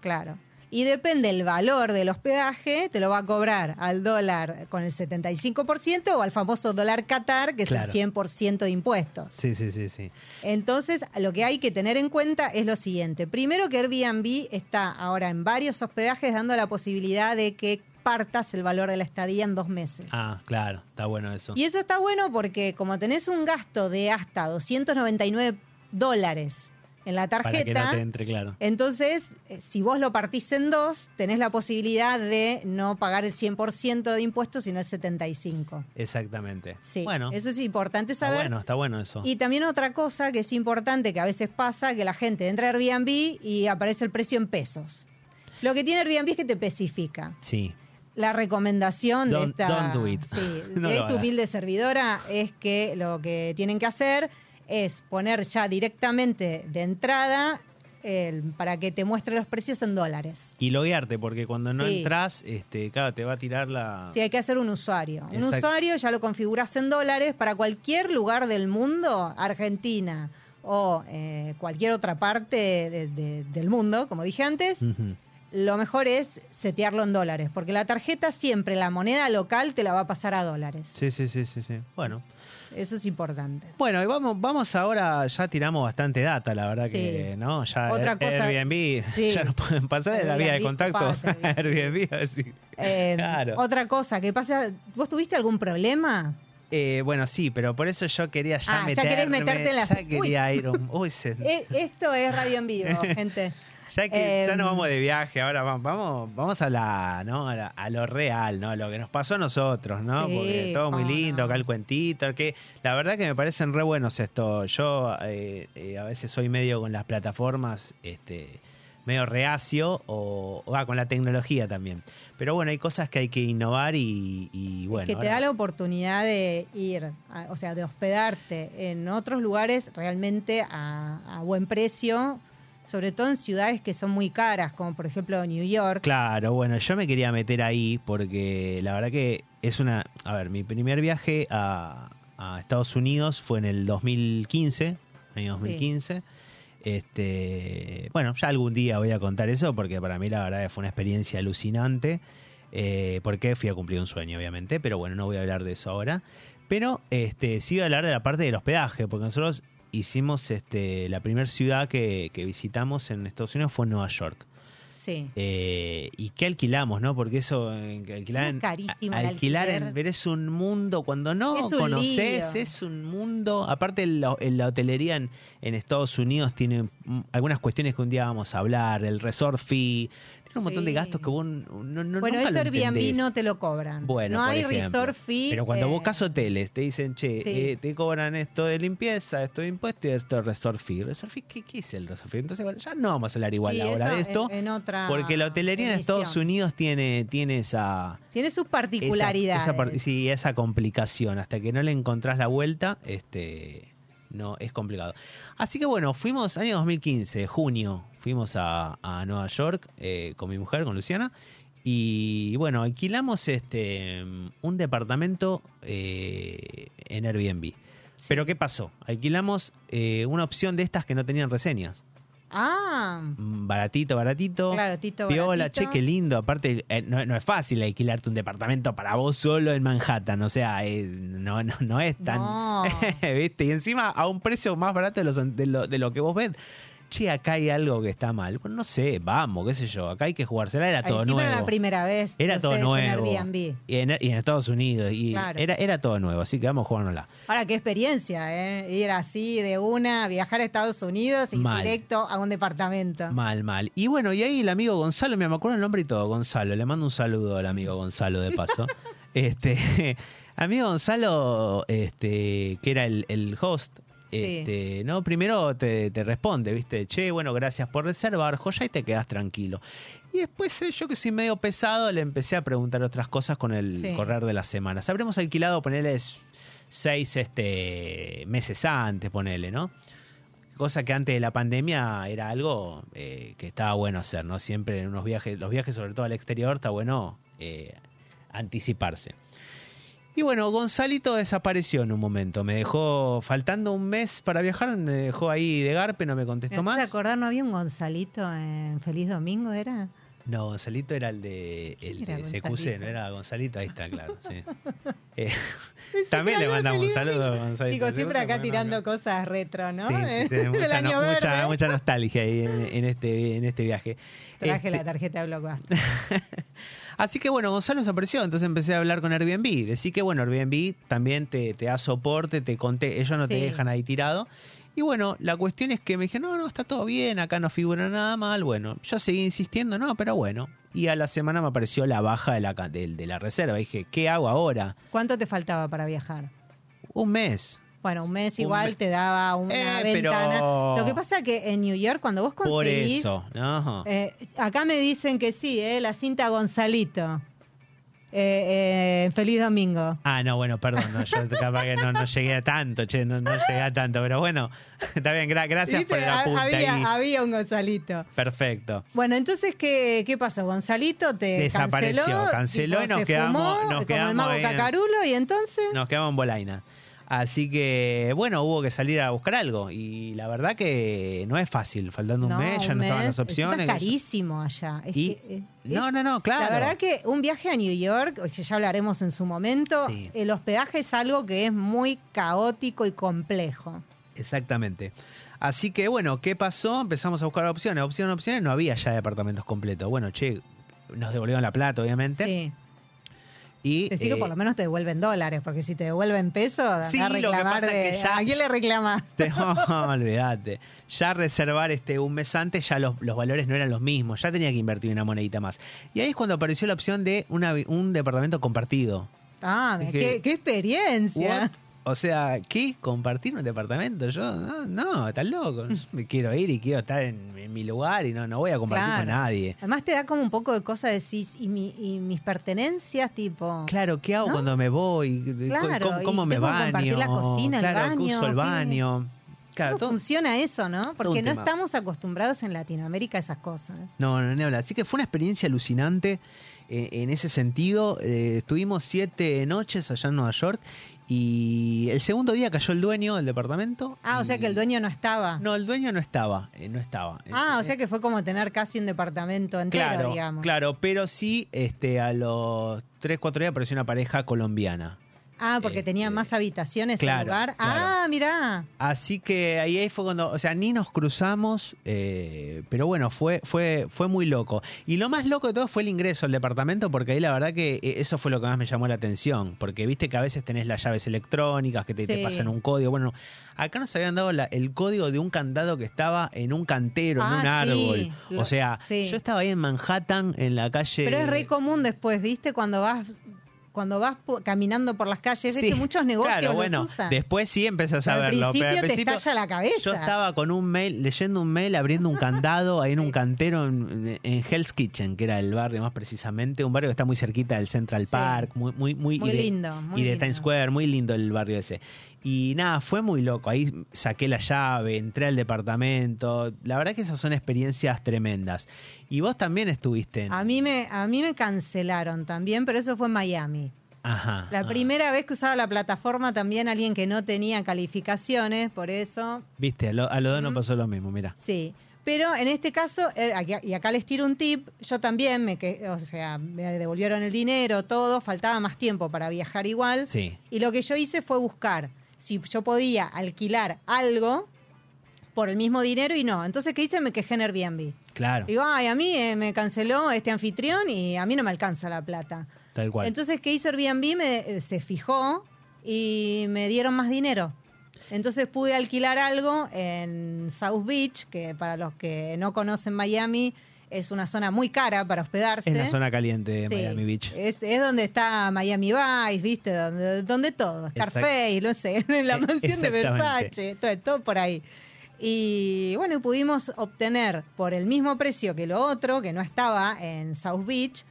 Claro. Y depende el valor del hospedaje, te lo va a cobrar al dólar con el 75% o al famoso dólar Qatar, que Claro. es el 100% de impuestos. Sí, sí, sí, sí. Entonces, lo que hay que tener en cuenta es lo siguiente. Primero que Airbnb está ahora en varios hospedajes dando la posibilidad de que partas el valor de la estadía en dos meses. Ah, claro, está bueno eso. Y eso está bueno porque como tenés un gasto de hasta 299 dólares en la Para que tarjeta, no te entre claro. entonces, eh, si vos lo partís en dos, tenés la posibilidad de no pagar el 100% de impuestos, sino el 75%. Exactamente. Sí, Bueno, eso es importante está saber. bueno, está bueno eso. Y también otra cosa que es importante, que a veces pasa, que la gente entra a Airbnb y aparece el precio en pesos. Lo que tiene Airbnb es que te especifica. Sí. La recomendación Don't- de esta don't do it. sí, No de humilde servidora es que lo que tienen que hacer es poner ya directamente de entrada el- para que te muestre los precios en dólares. Y loguearte, porque cuando no Sí. entras, este, claro, te va a tirar la. Sí, hay que hacer un usuario. Un usuario ya lo configuras en dólares para cualquier lugar del mundo, Argentina o eh, cualquier otra parte de- de- del mundo, como dije antes, lo mejor es setearlo en dólares, porque la tarjeta siempre, la moneda local, te la va a pasar a dólares. Sí, sí, sí, sí, sí. Bueno. Eso es importante. Bueno, y vamos, vamos ahora, ya tiramos bastante data, la verdad Sí. que, ¿no? Ya Otra cosa- Airbnb, Sí. ya nos pueden pasar de la vía de contacto. pasa, Airbnb, a ver si- Eh, Claro. Otra cosa que pasa, ¿vos tuviste algún problema? Eh, bueno, sí, pero por eso yo quería ya Ah, ya meterme. querés meterte en las- Ya quería ir. un- Uy, se- Eh, esto es radio en vivo, gente. Ya que ya em, nos vamos de viaje, ahora vamos, vamos, vamos a la, ¿no? A, la- a lo real, ¿no? Lo que nos pasó a nosotros, ¿no? Sí, Porque todo muy lindo, acá el cuentito, que la verdad que me parecen re buenos esto. Yo eh, eh, a veces soy medio con las plataformas, este medio reacio o, o, ah, con la tecnología también. Pero bueno, hay cosas que hay que innovar y, y bueno. que te ahora- da la oportunidad de ir, a- o sea, de hospedarte en otros lugares realmente a, a buen precio, sobre todo en ciudades que son muy caras, como por ejemplo New York. Claro, bueno, yo me quería meter ahí porque la verdad que es una... A ver, mi primer viaje a, a Estados Unidos fue en el 2015, año 2015. Este, bueno, ya algún día voy a contar eso porque para mí la verdad que fue una experiencia alucinante. eh, porque fui a cumplir un sueño, obviamente, pero bueno, no voy a hablar de eso ahora. Pero este, sí voy a hablar de la parte del hospedaje, porque nosotros hicimos este, la primera ciudad que, que visitamos en Estados Unidos fue Nueva York. Sí. Eh, ¿Y qué alquilamos, no? Porque eso, eh, alquilar, Es en, carísimo alquilar en, pero es un mundo, cuando no conoces, es un mundo. Aparte, la, la hotelería en, en Estados Unidos tiene mm, algunas cuestiones que un día vamos a hablar, el resort fee, un montón de gastos que vos no, no, no- bueno, nunca eso lo Airbnb no te lo cobran. Bueno, no por hay ejemplo. resort fee. Pero cuando eh, buscas hoteles, te dicen, che, Sí. eh, te cobran esto de limpieza, esto de impuestos y esto de resort fee. ¿Resort fee? ¿Qué, qué es el resort fee? Entonces, bueno, ya no vamos a hablar igual sí, ahora de esto. En, en otra Porque la hotelería en. Estados Unidos tiene, tiene esa, tiene sus esa- particularidades. esa par- sí, esa complicación. Hasta que no le encontrás la vuelta, este no es complicado. Así que bueno, fuimos año 2015, junio, fuimos a, a Nueva York eh, con mi mujer, con Luciana. Y bueno, alquilamos este un departamento eh, en Airbnb. Pero ¿qué pasó? Alquilamos eh, una opción de estas que no tenían reseñas. Ah, Mm, Baratito, baratito. claro, Tito. Piola, baratito. che, qué lindo. Aparte, eh, no, no es fácil alquilarte un departamento para vos solo en Manhattan. O sea, eh, no, no, no es tan. No. ¿Viste? Y encima a un precio más barato de, los- de lo, de lo que vos ves. Che, acá hay algo que está mal. Bueno, no sé, vamos, qué sé yo. Acá hay que jugársela. Era todo nuevo. era la primera vez. Era todo nuevo. En Airbnb. Y en, y en Estados Unidos. Y Claro. era, era todo nuevo. Así que vamos a jugárnosla. Ahora, qué experiencia, ¿eh? Ir así de una, viajar a Estados Unidos y Mal. directo a un departamento. Mal, mal. Y bueno, y ahí el amigo Gonzalo, me acuerdo el nombre y todo, Gonzalo. Le mando un saludo al amigo Gonzalo de paso. este, amigo Gonzalo, este, que era el, el host, este, no, primero te, te responde, viste, che, bueno, gracias por reservar, joya, y te quedas tranquilo. Y después eh, yo que soy medio pesado, le empecé a preguntar otras cosas con el Sí. correr de las semanas. Habremos alquilado, ponele seis este, meses antes, ponele, ¿no? Cosa que antes de la pandemia era algo eh, que estaba bueno hacer, ¿no? Siempre en unos viajes, los viajes sobre todo al exterior, está bueno eh, anticiparse. Y bueno, Gonzalito desapareció en un momento. Me dejó, faltando un mes para viajar, me dejó ahí de garpe, no me ¿Me contestó más. acordar, no había un Gonzalito en Feliz Domingo, era? No, Gonzalito era el de, el de CQC, no era Gonzalito, ahí está, claro. sí. Eh, también le mandamos un saludo a. Gonzalito. Chicos, siempre acá tirando no. cosas retro, ¿no? Sí, sí, sí, Del mucha, no- mucha, nostalgia ahí en, en este, en este viaje. Traje Este, la tarjeta de Blockbuster. Así que bueno, Gonzalo desapareció, entonces empecé a hablar con Airbnb. Decí que bueno, Airbnb también te, te da soporte, te conté, ellos no te dejan ahí tirado. Y bueno, la cuestión es que me dije, no, no, está todo bien, acá no figura nada mal. Bueno, yo seguí insistiendo, no, pero bueno. Y a la semana me apareció la baja de la, de, de la reserva. dije, ¿qué hago ahora? ¿Cuánto te faltaba para viajar? Un mes. Bueno, un mes igual te daba una Eh, pero- ventana. Lo que pasa que en New York, cuando vos Por conseguís... eso. No. Eh, acá me dicen que sí, eh, la cinta Gonzalito. Eh, eh, feliz domingo. Ah, no, bueno, perdón, no, yo capaz que no, no llegué a tanto, che, no, no llegué a tanto, pero bueno, está bien, gra- gracias ¿Viste? por el apunte había, ahí. había un Gonzalito. Perfecto. Bueno, entonces, ¿qué, qué pasó? Gonzalito te Desapareció, canceló, y nos quedamos- nos quedamos el mago en- Cacarulo, y entonces... Nos quedamos en Bolaina. Así que, bueno, hubo que salir a buscar algo. Y la verdad que no es fácil. Faltando un No, mes, ya un no estaban las opciones. Encima Es carísimo allá. Es Y- que, eh, No, no, no, claro. La verdad que un viaje a New York, que ya hablaremos en su momento, Sí. el hospedaje es algo que es muy caótico y complejo. Exactamente. Así que, bueno, ¿qué pasó? Empezamos a buscar opciones. Opciones, opciones. No había ya departamentos completos. Bueno, che, nos devolvieron la plata, obviamente. Sí. Y, Decir que eh, por lo menos te devuelven dólares, porque si te devuelven pesos, Sí, a lo que reclamar pasa es que ya- ¿A quién le reclamas? No, olvídate. Ya reservar este un mes antes, ya los, los valores no eran los mismos. Ya tenía que invertir una monedita más. Y ahí es cuando apareció la opción de una, un departamento compartido. Ah, Dije, qué, qué experiencia. What? O sea, ¿qué? ¿Compartir un departamento? Yo, no, no, estás loco. Yo me quiero ir y quiero estar en, en mi lugar y no, no voy a compartir con nadie. Además te da como un poco de cosa decís, y, mi- y mis pertenencias, tipo... Claro, ¿qué hago ¿No? cuando me voy? Claro, ¿Cómo, y me baño? la cocina, el claro, que baño, uso el baño. Claro, ¿Cómo funciona eso, no? Porque no tema. estamos acostumbrados en Latinoamérica a esas cosas. No, no, ni hablar. Así que fue una experiencia alucinante en ese sentido. Eh, estuvimos siete noches allá en Nueva York y el segundo día cayó el dueño del departamento. Ah, o sea que el dueño no estaba. No, el dueño no estaba, eh, no estaba. Ah, o Eh, sea que fue como tener casi un departamento entero, claro, digamos. claro, pero sí, este, a los tres, cuatro días apareció una pareja colombiana. Ah, porque Este, tenía más habitaciones claro, el lugar. claro. Ah, mirá. Así que ahí, fue cuando, o sea, ni nos cruzamos, eh, pero bueno, fue, fue, fue muy loco. Y lo más loco de todo fue el ingreso al departamento, porque ahí la verdad que eh, eso fue lo que más me llamó la atención, porque viste que a veces tenés las llaves electrónicas que te, pasan un código. Bueno, acá nos habían dado la- el código de un candado que estaba en un cantero, en Ah, un sí, árbol. lo- o sea, sí. yo estaba ahí en Manhattan, en la calle. Pero es re común después, ¿viste? Cuando vas cuando vas po- caminando por las calles, ves Sí, que muchos negocios claro, los bueno, usan. después sí empezás a al verlo, pero al principio te estalla la cabeza. Yo estaba con un mail, leyendo un mail, abriendo un candado ahí en un cantero en, en Hell's Kitchen, que era el barrio más precisamente, un barrio que está muy cerquita del Central Sí. Park, muy, muy, muy, Muy y de, lindo, muy y de lindo. Times Square, muy lindo el barrio ese. Y nada, fue muy loco. Ahí saqué la llave, entré al departamento. La verdad que esas son experiencias tremendas. Y vos también estuviste en. A mí me a mí me cancelaron también, pero eso fue en Miami. Ajá. La ah. primera vez que usaba la plataforma también alguien que no tenía calificaciones, por eso Viste, a, lo- a los dos Ujú. pasó lo mismo, mira. Sí, pero en este caso, eh, y acá les tiro un tip, yo también me que, o sea, me devolvieron el dinero, todo, faltaba más tiempo para viajar igual. Sí. Y lo que yo hice fue buscar si yo podía alquilar algo por el mismo dinero y no. Entonces, ¿qué hice? Me quejé en Airbnb. Claro. Digo, ay, a mí eh, me canceló este anfitrión y a mí no me alcanza la plata. Tal cual. Entonces, ¿qué hizo Airbnb? Me, eh, se fijó y me dieron más dinero. Entonces pude alquilar algo en South Beach, que para los que no conocen Miami es una zona muy cara para hospedarse. es la zona caliente de Sí. Miami Beach. Es, es donde está Miami Vice, ¿viste? Donde, donde todo. Scarface, no sé, en la Eh, mansión de. Versace, todo, todo por ahí. Y bueno, pudimos obtener por el mismo precio que lo otro, que no estaba en South Beach,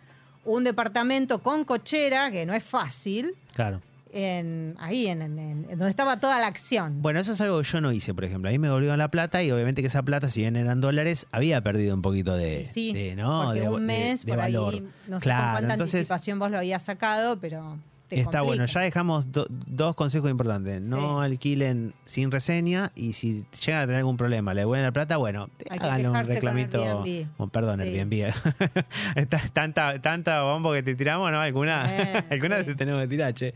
un departamento con cochera, que no es fácil, Claro. En, ahí, en, en- donde estaba toda la acción. Bueno, eso es algo que yo no hice, por ejemplo. Ahí me devolvieron la plata y obviamente que esa plata, si bien eran dólares, había perdido un poquito de, sí, de, ¿no? de, un mes de por valor. ahí, no sé claro, con cuánta entonces anticipación vos lo habías sacado, pero te está bueno. Ya dejamos do- dos consejos importantes. No Sí. alquilen sin reseña y si llegan a tener algún problema, le devuelven la plata, bueno, háganle un reclamito. Airbnb. Oh, perdón, Sí. Airbnb. Está- tanta, tanta bombo que te tiramos, ¿no? Alguna, Eh, alguna te tenemos que tirar, che.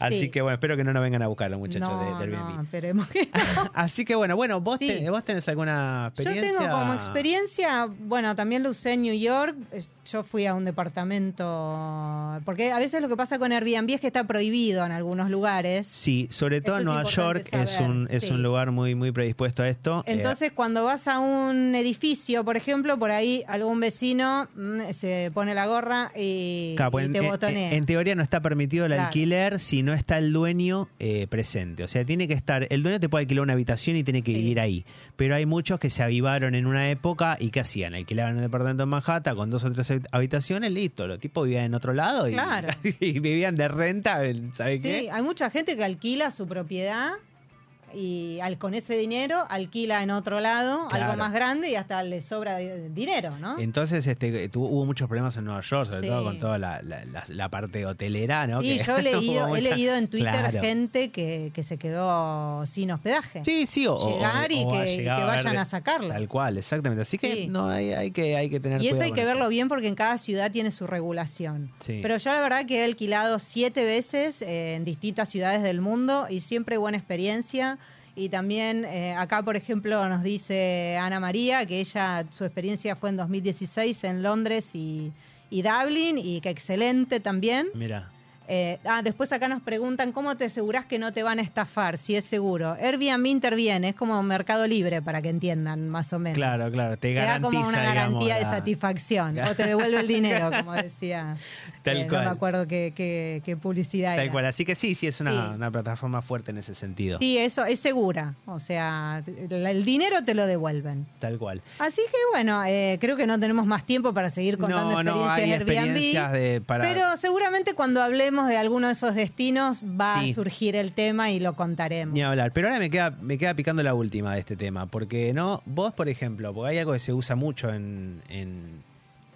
Así Sí. que bueno, espero que no nos vengan a buscar los muchachos no, de, de Airbnb. no, esperemos que no. Así que bueno, bueno, vos, Sí. te- vos tenés alguna Yo experiencia. tengo como experiencia, bueno, también lo usé en New York. eh, Yo fui a un departamento, porque a veces lo que pasa con Airbnb es que está prohibido en algunos lugares. Sí, sobre todo es Nueva York importante es saber, un, es sí. un lugar muy, muy predispuesto a esto. Eh, Entonces, cuando vas a un edificio, por ejemplo, por ahí algún vecino mm, se pone la gorra y, claro, pues y en, te en- botonea. en teoría no está permitido el Claro. alquiler si no está el dueño eh, presente. O sea, tiene que estar. El dueño te puede alquilar una habitación y tiene que Sí. vivir ahí. Pero hay muchos que se avivaron en una época y ¿qué hacían? Alquilaban un departamento en Manhattan con dos o tres habit- habitaciones, listo. Los tipos vivían en otro lado y, Claro. y vivían de renta, ¿sabes Sí, qué? hay mucha gente que alquila su propiedad y al, con ese dinero alquila en otro lado Claro. algo más grande y hasta le sobra di- dinero, ¿no? Entonces este, tuvo, hubo muchos problemas en Nueva York, sobre Sí. todo con toda la, la- la- la parte hotelera, ¿no? Sí, Que yo he leído, he leído en Twitter Claro. gente que, que se quedó sin hospedaje. Sí, sí, o, o- Llegar y o que- y llegado que a vayan a sacarlos. Tal cual, exactamente. Así que Sí. no hay, hay que hay que tener Y eso hay que verlo bien porque en cada ciudad tiene su regulación. Sí. Pero yo la verdad que he alquilado siete veces en distintas ciudades del mundo y siempre buena experiencia. Y también eh, acá, por ejemplo, nos dice Ana María que ella, su experiencia fue en 2016 en Londres y, y Dublin y que excelente también. Mira, Eh, ah, después acá nos preguntan cómo te asegurás que no te van a estafar, si es seguro. Airbnb interviene, es como Mercado Libre para que entiendan más o menos. claro, claro, te Te da garantiza, como una digamos, garantía de la- satisfacción o te devuelve el dinero, como decía. Tal Tal Eh, no cual. me acuerdo qué, qué- qué publicidad Tal era. cual. Así que sí, sí, es una, Sí. una plataforma fuerte en ese sentido. Sí, eso es segura. O sea, el, dinero te lo devuelven. Tal cual. Así que bueno, eh, creo que no tenemos más tiempo para seguir contando No, no, hay experiencias Airbnb. experiencias de, para... Pero seguramente cuando hablemos de alguno de esos destinos va Sí. a surgir el tema y lo contaremos. Ni hablar. Pero ahora me queda, me queda picando la última de este tema. Porque no, vos, por ejemplo, porque hay algo que se usa mucho en. en,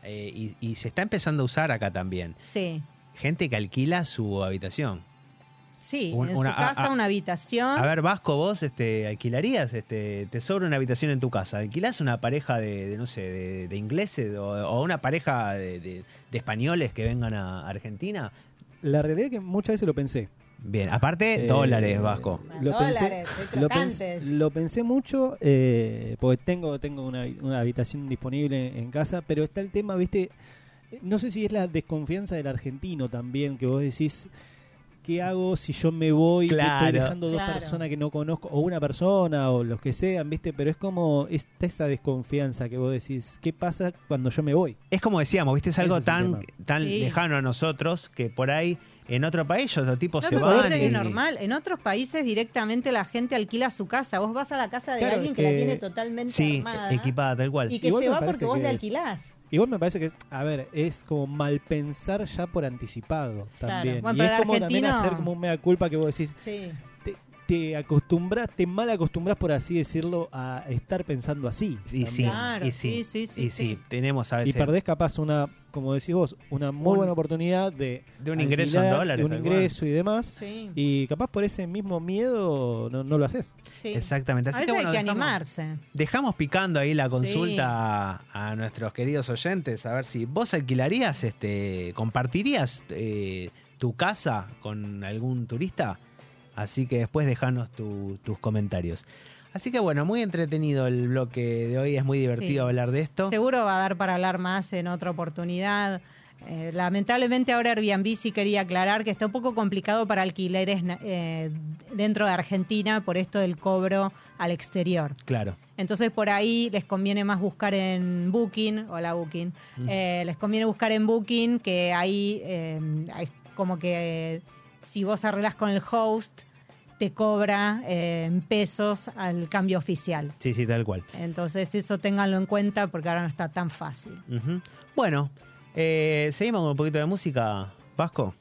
eh, y, y se está empezando a usar acá también. Sí, Gente que alquila su habitación. sí, Un- en una- su casa, a- a- una habitación. A ver, Vasco, vos este, alquilarías, este, te sobra una habitación en tu casa. ¿Alquilás una pareja de, de, no sé, de, de ingleses o, o una pareja de, de- de españoles que vengan a Argentina? La realidad es que muchas veces lo pensé. Bien, aparte, Eh, dólares, Vasco. Lo Dólares, pensé, lo, crocantes. pens- lo pensé mucho eh, porque tengo, tengo una, una habitación disponible en casa, pero está el tema, viste, no sé si es la desconfianza del argentino también, que vos decís, ¿qué hago si yo me voy y Claro. estoy dejando dos Claro. personas que no conozco, o una persona, o los que sean, viste? Pero es como está esa desconfianza que vos decís, ¿qué pasa cuando yo me voy? Es como decíamos, ¿viste? Es algo es tan, tan Sí. lejano a nosotros que por ahí en otro país los tipos No, se van. y- es normal. En otros países directamente la gente alquila su casa. Vos vas a la casa de Claro, alguien que, la tiene totalmente Sí, armada equipada, tal cual. y que Igual se va porque vos es- alquilás. Igual me parece que, a ver, es como mal pensar ya por anticipado Claro. también. Bueno, y es como también argentino- hacer como un mea culpa que vos decís, Sí. Te, acostumbras, te mal acostumbras, por así decirlo, a estar pensando así. Y sí. Claro, y sí, sí, sí, sí, y sí, sí. tenemos a Y veces perdés capaz una, como decís vos, una muy Un- buena oportunidad de, de un ingreso en dólares. de un ingreso y demás. Sí, Y capaz por ese mismo miedo no, no lo haces. sí. Exactamente. A Así veces que bueno, hay que dejamos, animarse. dejamos picando ahí la Sí. consulta a, a nuestros queridos oyentes, a ver si vos alquilarías, este, compartirías eh, tu casa con algún turista. Así que después dejanos tu- tus comentarios. Así que bueno, muy entretenido el bloque de hoy, es muy divertido Sí. hablar de esto. Seguro va a dar para hablar más en otra oportunidad. Eh, lamentablemente ahora Airbnb sí quería aclarar que está un poco complicado para alquileres eh, dentro de Argentina por esto del cobro al exterior. Claro. Entonces por ahí les conviene más buscar en Booking, hola Booking, Mm. eh, les conviene buscar en Booking que ahí hay como que si vos arreglas con el host te cobra eh, en pesos al cambio oficial. Sí, sí, tal cual. Entonces eso ténganlo en cuenta porque ahora no está tan fácil. Bueno, eh, seguimos con un poquito de música, Vasco.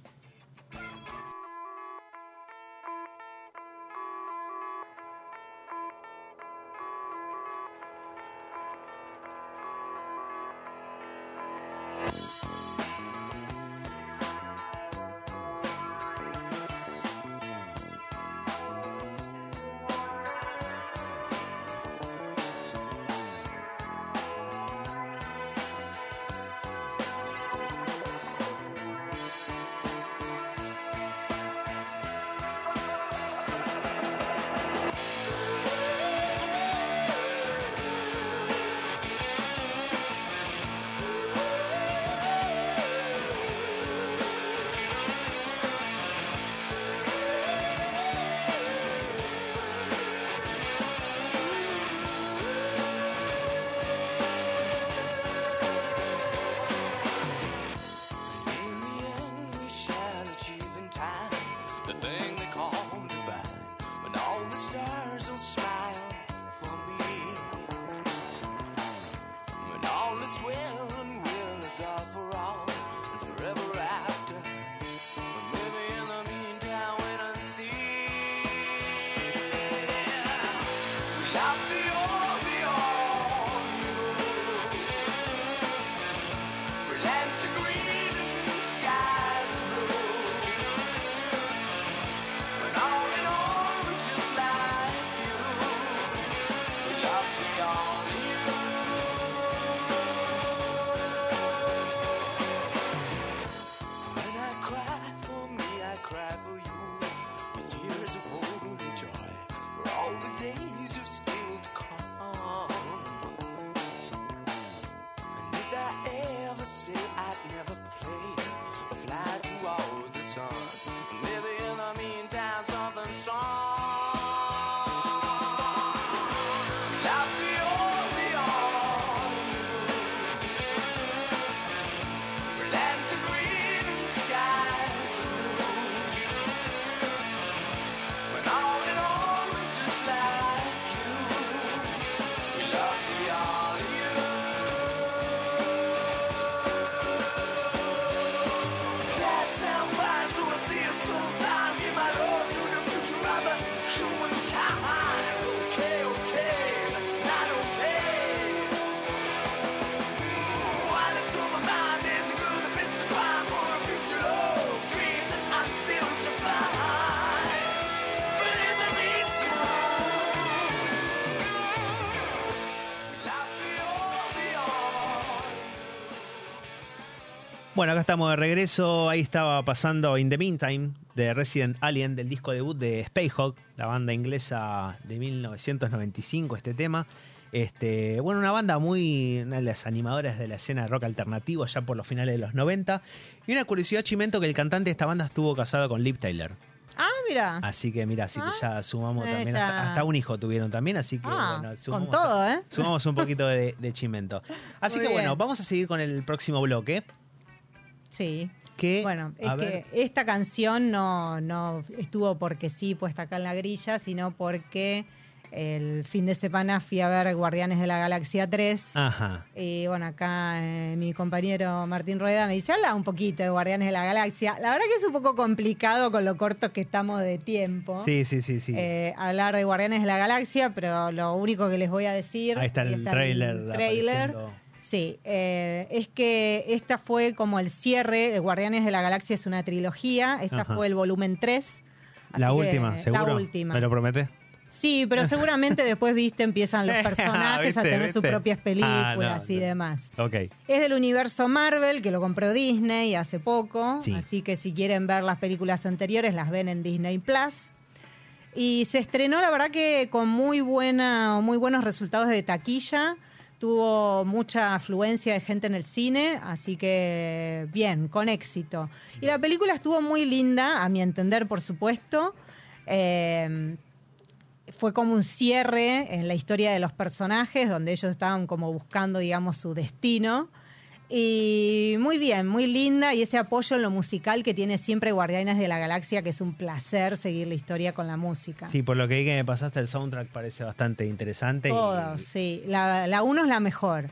Bueno, acá estamos de regreso. Ahí estaba pasando In the Meantime de Resident Alien, del disco debut de Spacehawk, la banda inglesa de 1995, este tema. Este, bueno, una banda muy. una de las animadoras de la escena de rock alternativo ya por los finales de los 90. Y una curiosidad, Chimento, que el cantante de esta banda estuvo casado con Liv Tyler. Ah, mira. Así que mira, así Ah. que ya sumamos Eh, también. Hasta, hasta un hijo tuvieron también, así que Ah, bueno, con sumamos, todo, ¿eh? sumamos un poquito de, de Chimento. Así Muy que bueno, vamos a seguir con el próximo bloque. Sí. Que, Bueno, es que ver, esta canción no, no estuvo porque sí puesta acá en la grilla, sino porque el fin de semana fui a ver Guardianes de la Galaxia 3. Ajá. Y bueno, acá eh, mi compañero Martín Rueda me dice, habla un poquito de Guardianes de la Galaxia. La verdad que es un poco complicado con lo cortos que estamos de tiempo. Sí, sí, sí, sí. eh, hablar de Guardianes de la Galaxia, pero lo único que les voy a decir... Ahí está el trailer. trailer, apareciendo. Sí, eh, es que esta fue como el cierre. El Guardianes de la Galaxia es una trilogía. Esta Ajá. fue el volumen 3. La que, última, ¿seguro? La última. ¿Me lo prometes? Sí, pero seguramente después, viste, empiezan los personajes a ¿Viste, tener sus propias películas Ah, no, y no. demás. Ok. Es del universo Marvel, que lo compró Disney hace poco. Sí. Así que si quieren ver las películas anteriores, las ven en Disney Plus. Y se estrenó, la verdad que con muy buena, muy buenos resultados de taquilla. Tuvo mucha afluencia de gente en el cine, así que bien, con éxito. Y la película estuvo muy linda, a mi entender, por supuesto. Eh, fue como un cierre en la historia de los personajes, donde ellos estaban como buscando, digamos, su destino. Y muy bien, muy linda, y ese apoyo en lo musical que tiene siempre Guardianes de la Galaxia, que es un placer seguir la historia con la música. Sí, por lo que vi que me pasaste, el soundtrack parece bastante interesante. y- Todos, sí. La, la uno es la mejor.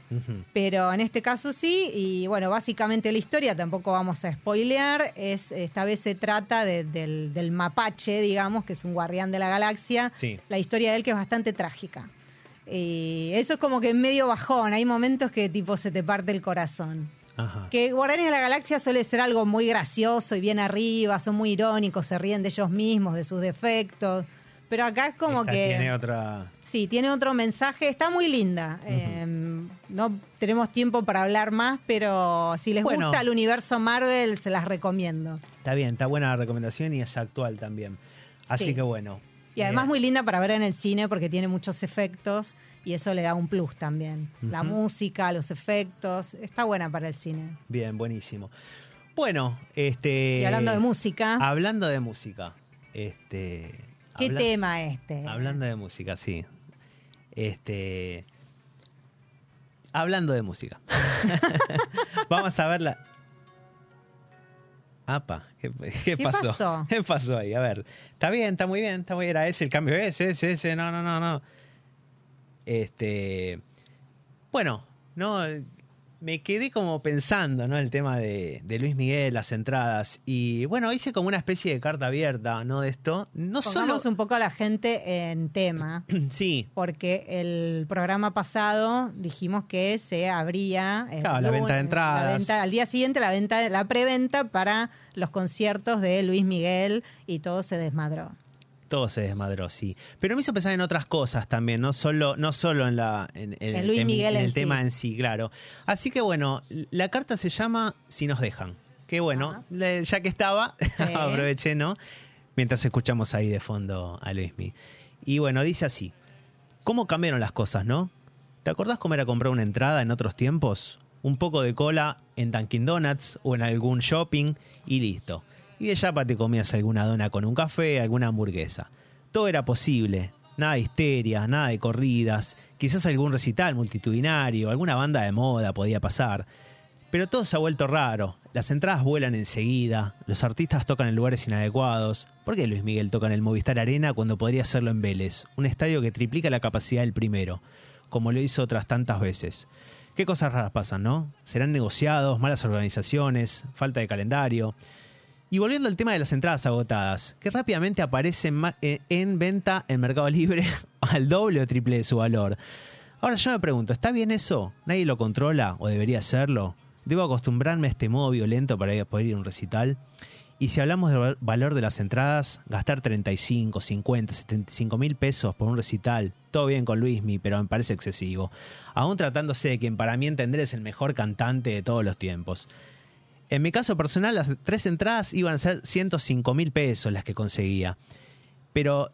Pero en este caso sí, y bueno, básicamente la historia tampoco vamos a spoilear, es esta vez se trata de- del, del mapache, digamos, que es un guardián de la galaxia, Sí. la historia de él que es bastante trágica. Y eso es como que medio bajón, hay momentos que tipo se te parte el corazón. Ajá. Que Guardianes de la Galaxia suele ser algo muy gracioso y bien arriba, son muy irónicos, se ríen de ellos mismos, de sus defectos. Pero acá es como Esta que... Tiene otra. Sí, tiene otro mensaje, está muy linda. Eh, no tenemos tiempo para hablar más, pero si les Bueno. gusta el universo Marvel, se las recomiendo. Está bien, está buena la recomendación y es actual también. Así Sí. que bueno. Y además Eh, muy linda para ver en el cine porque tiene muchos efectos y eso le da un plus también. La música, los efectos, está buena para el cine. Bien, buenísimo. Bueno, este. y hablando de música, Hablando de música. Este. ¿qué habla- tema este? Hablando de música, sí. Este. Hablando de música. Vamos a ver la. Apa, ¿qué, qué ¿Qué pasó? pasó? ¿Qué pasó ahí? A ver. Está bien, está muy bien, está muy bien. Era ese el cambio. Ese, ese, ese. No, no, no, no. Este. Bueno, no. Me quedé como pensando, ¿no? El tema de, de Luis Miguel, las entradas. Y bueno, hice como una especie de carta abierta, ¿no? De esto. No Pongamos solo. un poco a la gente en tema. Sí, porque el programa pasado dijimos que se abría Claro, la venta de entradas. la venta- al día siguiente la venta la preventa para los conciertos de Luis Miguel y todo se desmadró. Todo se desmadró, sí. Pero me hizo pensar en otras cosas también, no solo, no solo en, la, en, en En el, Luis tem- Miguel en en el sí. tema en sí, claro. Así que bueno, la carta se llama Si nos dejan. Que bueno, le- ya que estaba, aproveché, ¿no? Mientras escuchamos ahí de fondo a Luismi. Y bueno, dice así. ¿Cómo cambiaron las cosas, no? ¿Te acordás cómo era comprar una entrada en otros tiempos? Un poco de cola en Dunkin' Donuts o en algún shopping y listo. Y de chapa te comías alguna dona con un café, alguna hamburguesa. Todo era posible. Nada de histeria, nada de corridas. Quizás algún recital multitudinario, alguna banda de moda podía pasar. Pero todo se ha vuelto raro. Las entradas vuelan enseguida, los artistas tocan en lugares inadecuados. ¿Por qué Luis Miguel toca en el Movistar Arena cuando podría hacerlo en Vélez? Un estadio que triplica la capacidad del primero, como lo hizo otras tantas veces. ¿Qué cosas raras pasan, no? ¿Serán negociados, malas organizaciones, falta de calendario? Y volviendo al tema de las entradas agotadas, que rápidamente aparecen eh, en venta en Mercado Libre al doble o triple de su valor. Ahora yo me pregunto, ¿está bien eso? ¿Nadie lo controla o debería hacerlo? ¿Debo acostumbrarme a este modo violento para poder ir a un recital? Y si hablamos del val- valor de las entradas, gastar 35, 50, 75 mil pesos por un recital, todo bien con Luismi, pero me parece excesivo. Aún tratándose de quien para mí entender es el mejor cantante de todos los tiempos. En mi caso personal, las tres entradas iban a ser 105 mil pesos las que conseguía. Pero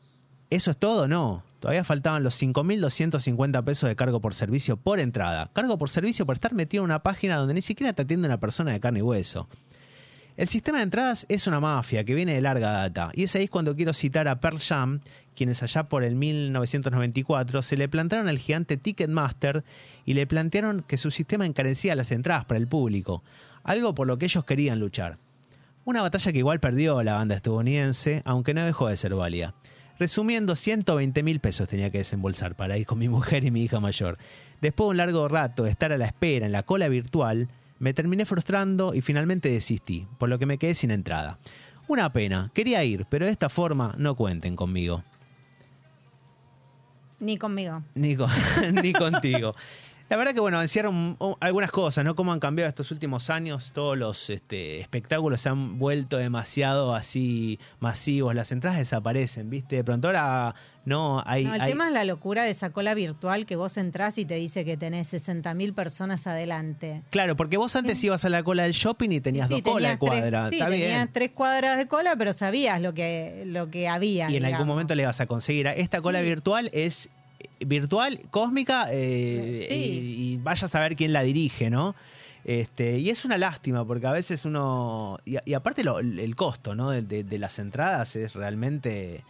eso es todo, no. Todavía faltaban los 5.250 pesos de cargo por servicio por entrada. Cargo por servicio por estar metido en una página donde ni siquiera te atiende una persona de carne y hueso. El sistema de entradas es una mafia que viene de larga data. Y es ahí cuando quiero citar a Pearl Jam, quienes allá por el 1994 se le plantaron al gigante Ticketmaster y le plantearon que su sistema encarecía las entradas para el público. Algo por lo que ellos querían luchar. Una batalla que igual perdió la banda estadounidense, aunque no dejó de ser válida. Resumiendo, 120 mil pesos tenía que desembolsar para ir con mi mujer y mi hija mayor. Después de un largo rato de estar a la espera en la cola virtual, me terminé frustrando y finalmente desistí, por lo que me quedé sin entrada. Una pena, quería ir, pero de esta forma no cuenten conmigo. Ni conmigo. Ni, con- ni contigo. La verdad que, bueno, encierran algunas cosas, ¿no? Cómo han cambiado estos últimos años. Todos los este, espectáculos se han vuelto demasiado así masivos. Las entradas desaparecen, ¿viste? De pronto ahora no hay... No, el hay- tema es la locura de esa cola virtual que vos entrás y te dice que tenés 60.000 personas adelante. Claro, porque vos antes ibas a la cola del shopping y tenías Sí, dos colas de tenías tres- cuadra. sí, tenías tres cuadras de cola, pero sabías lo que, lo que había. Y en algún momento le vas a conseguir. Esta cola virtual es virtual, cósmica, eh, Sí. y, y vaya a saber quién la dirige, ¿no? Este, y es una lástima, porque a veces uno. Y, y aparte lo- el costo, ¿no? De, de- de las entradas es realmente.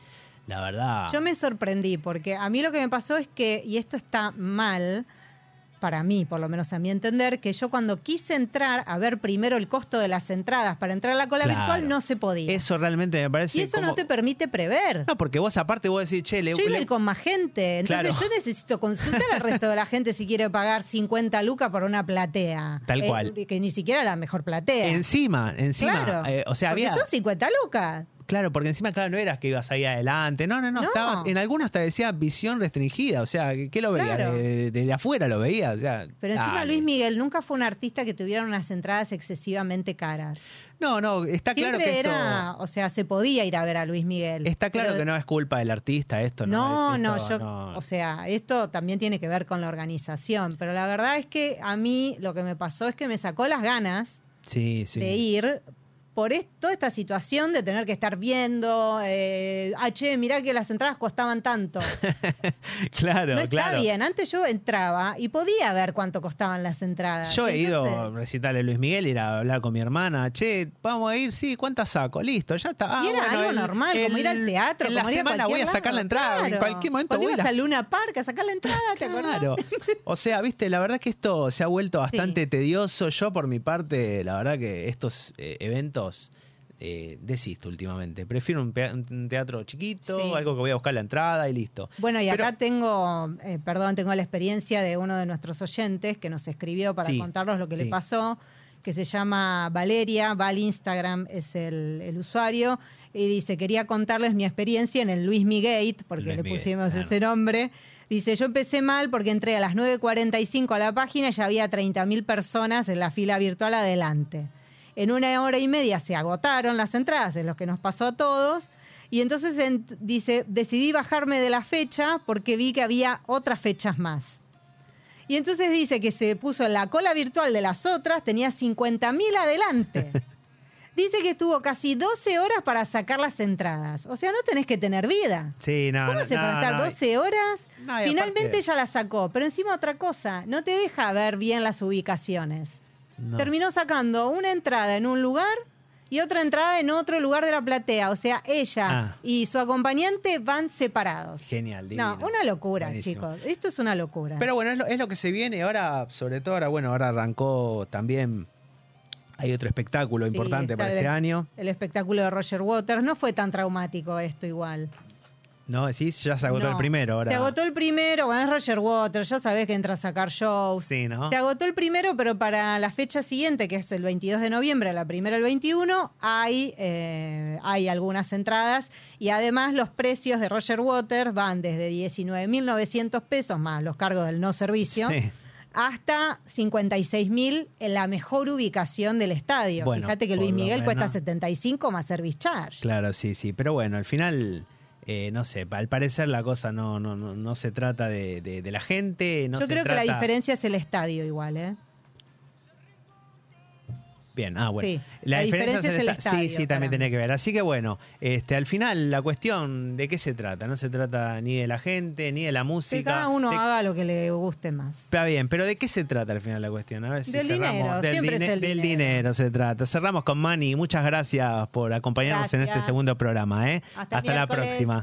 La verdad. Yo me sorprendí porque a mí lo que me pasó es que, y esto está mal, para mí, por lo menos a mi entender, que yo cuando quise entrar a ver primero el costo de las entradas para entrar a la cola Claro. virtual no se podía. Eso realmente me parece. y eso no te permite prever. No, porque vos aparte vos decís, che, le, Yo iba le- con más gente, entonces Claro. yo necesito consultar al resto de la gente si quiere pagar 50 lucas por una platea. Tal Eh, cual. que ni siquiera la mejor platea. encima, encima. claro. eh, o sea, Porque había. son 50 lucas. Claro, porque encima, claro, no eras que ibas ahí adelante. No, no, no. No. Estabas, en algunas hasta decía visión restringida. O sea, ¿qué lo veías? Claro. Desde afuera lo veías. O sea, Pero encima dale. Luis Miguel nunca fue un artista que tuviera unas entradas excesivamente caras. No, no, está claro que esto. era, o sea, se podía ir a ver a Luis Miguel. Está claro Pero- que no es culpa del artista esto, No, ¿no? no, Es esto, yo, no. o sea, esto también tiene que ver con la organización, pero la verdad es que a mí lo que me pasó es que me sacó las ganas sí, sí. de ir por toda esta situación de tener que estar viendo, eh, ah, che, mirá que las entradas costaban tanto. claro, no está claro. bien, antes yo entraba y podía ver cuánto costaban las entradas. Yo he ido a recitarle a Luis Miguel, ir a hablar con mi hermana. Che, vamos a ir, sí, ¿cuántas saco? Listo, ya está. Ah, y era bueno, algo el- normal, como ir al teatro, En la como ir a semana voy a sacar la entrada, en cualquier momento Cuando voy a ibas la- a Luna Park a sacar la entrada, ¿te acordás? Claro. O sea, viste, la verdad que esto se ha vuelto bastante tedioso. Yo, por mi parte, la verdad que estos eh, eventos eh, desisto últimamente. Prefiero un, teatro chiquito, Sí. algo que voy a buscar la entrada y listo. Bueno, y Pero- acá tengo, eh, perdón, tengo la experiencia de uno de nuestros oyentes que nos escribió para Sí, contarnos lo que le pasó, que se llama Valeria, va al Instagram, es el, el usuario, y dice, quería contarles mi experiencia en el Luis Miguel, porque Luis le Miguel, pusimos claro. ese nombre. Dice, yo empecé mal porque entré a las 9.45 a la página y ya había 30.000 personas en la fila virtual adelante. En una hora y media se agotaron las entradas, es lo que nos pasó a todos. Y entonces en- dice, decidí bajarme de la fecha porque vi que había otras fechas más. Y entonces dice que se puso en la cola virtual de las otras, tenía 50.000 adelante. Dice que estuvo casi 12 horas para sacar las entradas. O sea, no tenés que tener vida. Sí, no, ¿Cómo no, para no, estar no. 12 horas? Finalmente aparte- ya la sacó. Pero encima otra cosa, no te deja ver bien las ubicaciones. No. Terminó sacando una entrada en un lugar y otra entrada en otro lugar de la platea. O sea, ella Ah. y su acompañante van separados. Genial, No, divino. una locura, Buenísimo. chicos. Esto es una locura. Pero bueno, es lo, es lo que se viene ahora, sobre todo ahora, bueno, ahora arrancó también, hay otro espectáculo Sí, importante para el- este año, El espectáculo de Roger Waters no fue tan traumático esto igual. ¿No? Decís, ya se agotó No. el primero ahora. Se agotó el primero, bueno, es Roger Waters, ya sabés que entra a sacar shows. Sí, ¿no? Se agotó el primero, pero para la fecha siguiente, que es el 22 de noviembre, la primera el 21, hay, eh, hay algunas entradas y además los precios de Roger Waters van desde 19.900 pesos más los cargos del no servicio Sí. hasta 56.000 en la mejor ubicación del estadio. Bueno, Fíjate que Luis Miguel cuesta menos. 75 más service charge. Claro, sí, sí. Pero bueno, al final, eh, no sé, al parecer la cosa no, no, no, no se trata de, de- de la gente. No Yo se creo que la diferencia es el estadio igual, ¿eh? Bien, ah, bueno. Sí, La, la diferencia, diferencia es es el el esta- Sí, estadio sí, también tiene que ver. Así que bueno, este, al final la cuestión de qué se trata. No se trata ni de la gente, ni de la Que música. cada uno de- haga lo que le guste más. Está bien, pero ¿de qué se trata al final la cuestión? A ver si Del cerramos. dinero, del, siempre es el del dinero. dinero se trata. Cerramos con Manny. Muchas gracias por acompañarnos en este segundo programa. ¿eh? Hasta la próxima.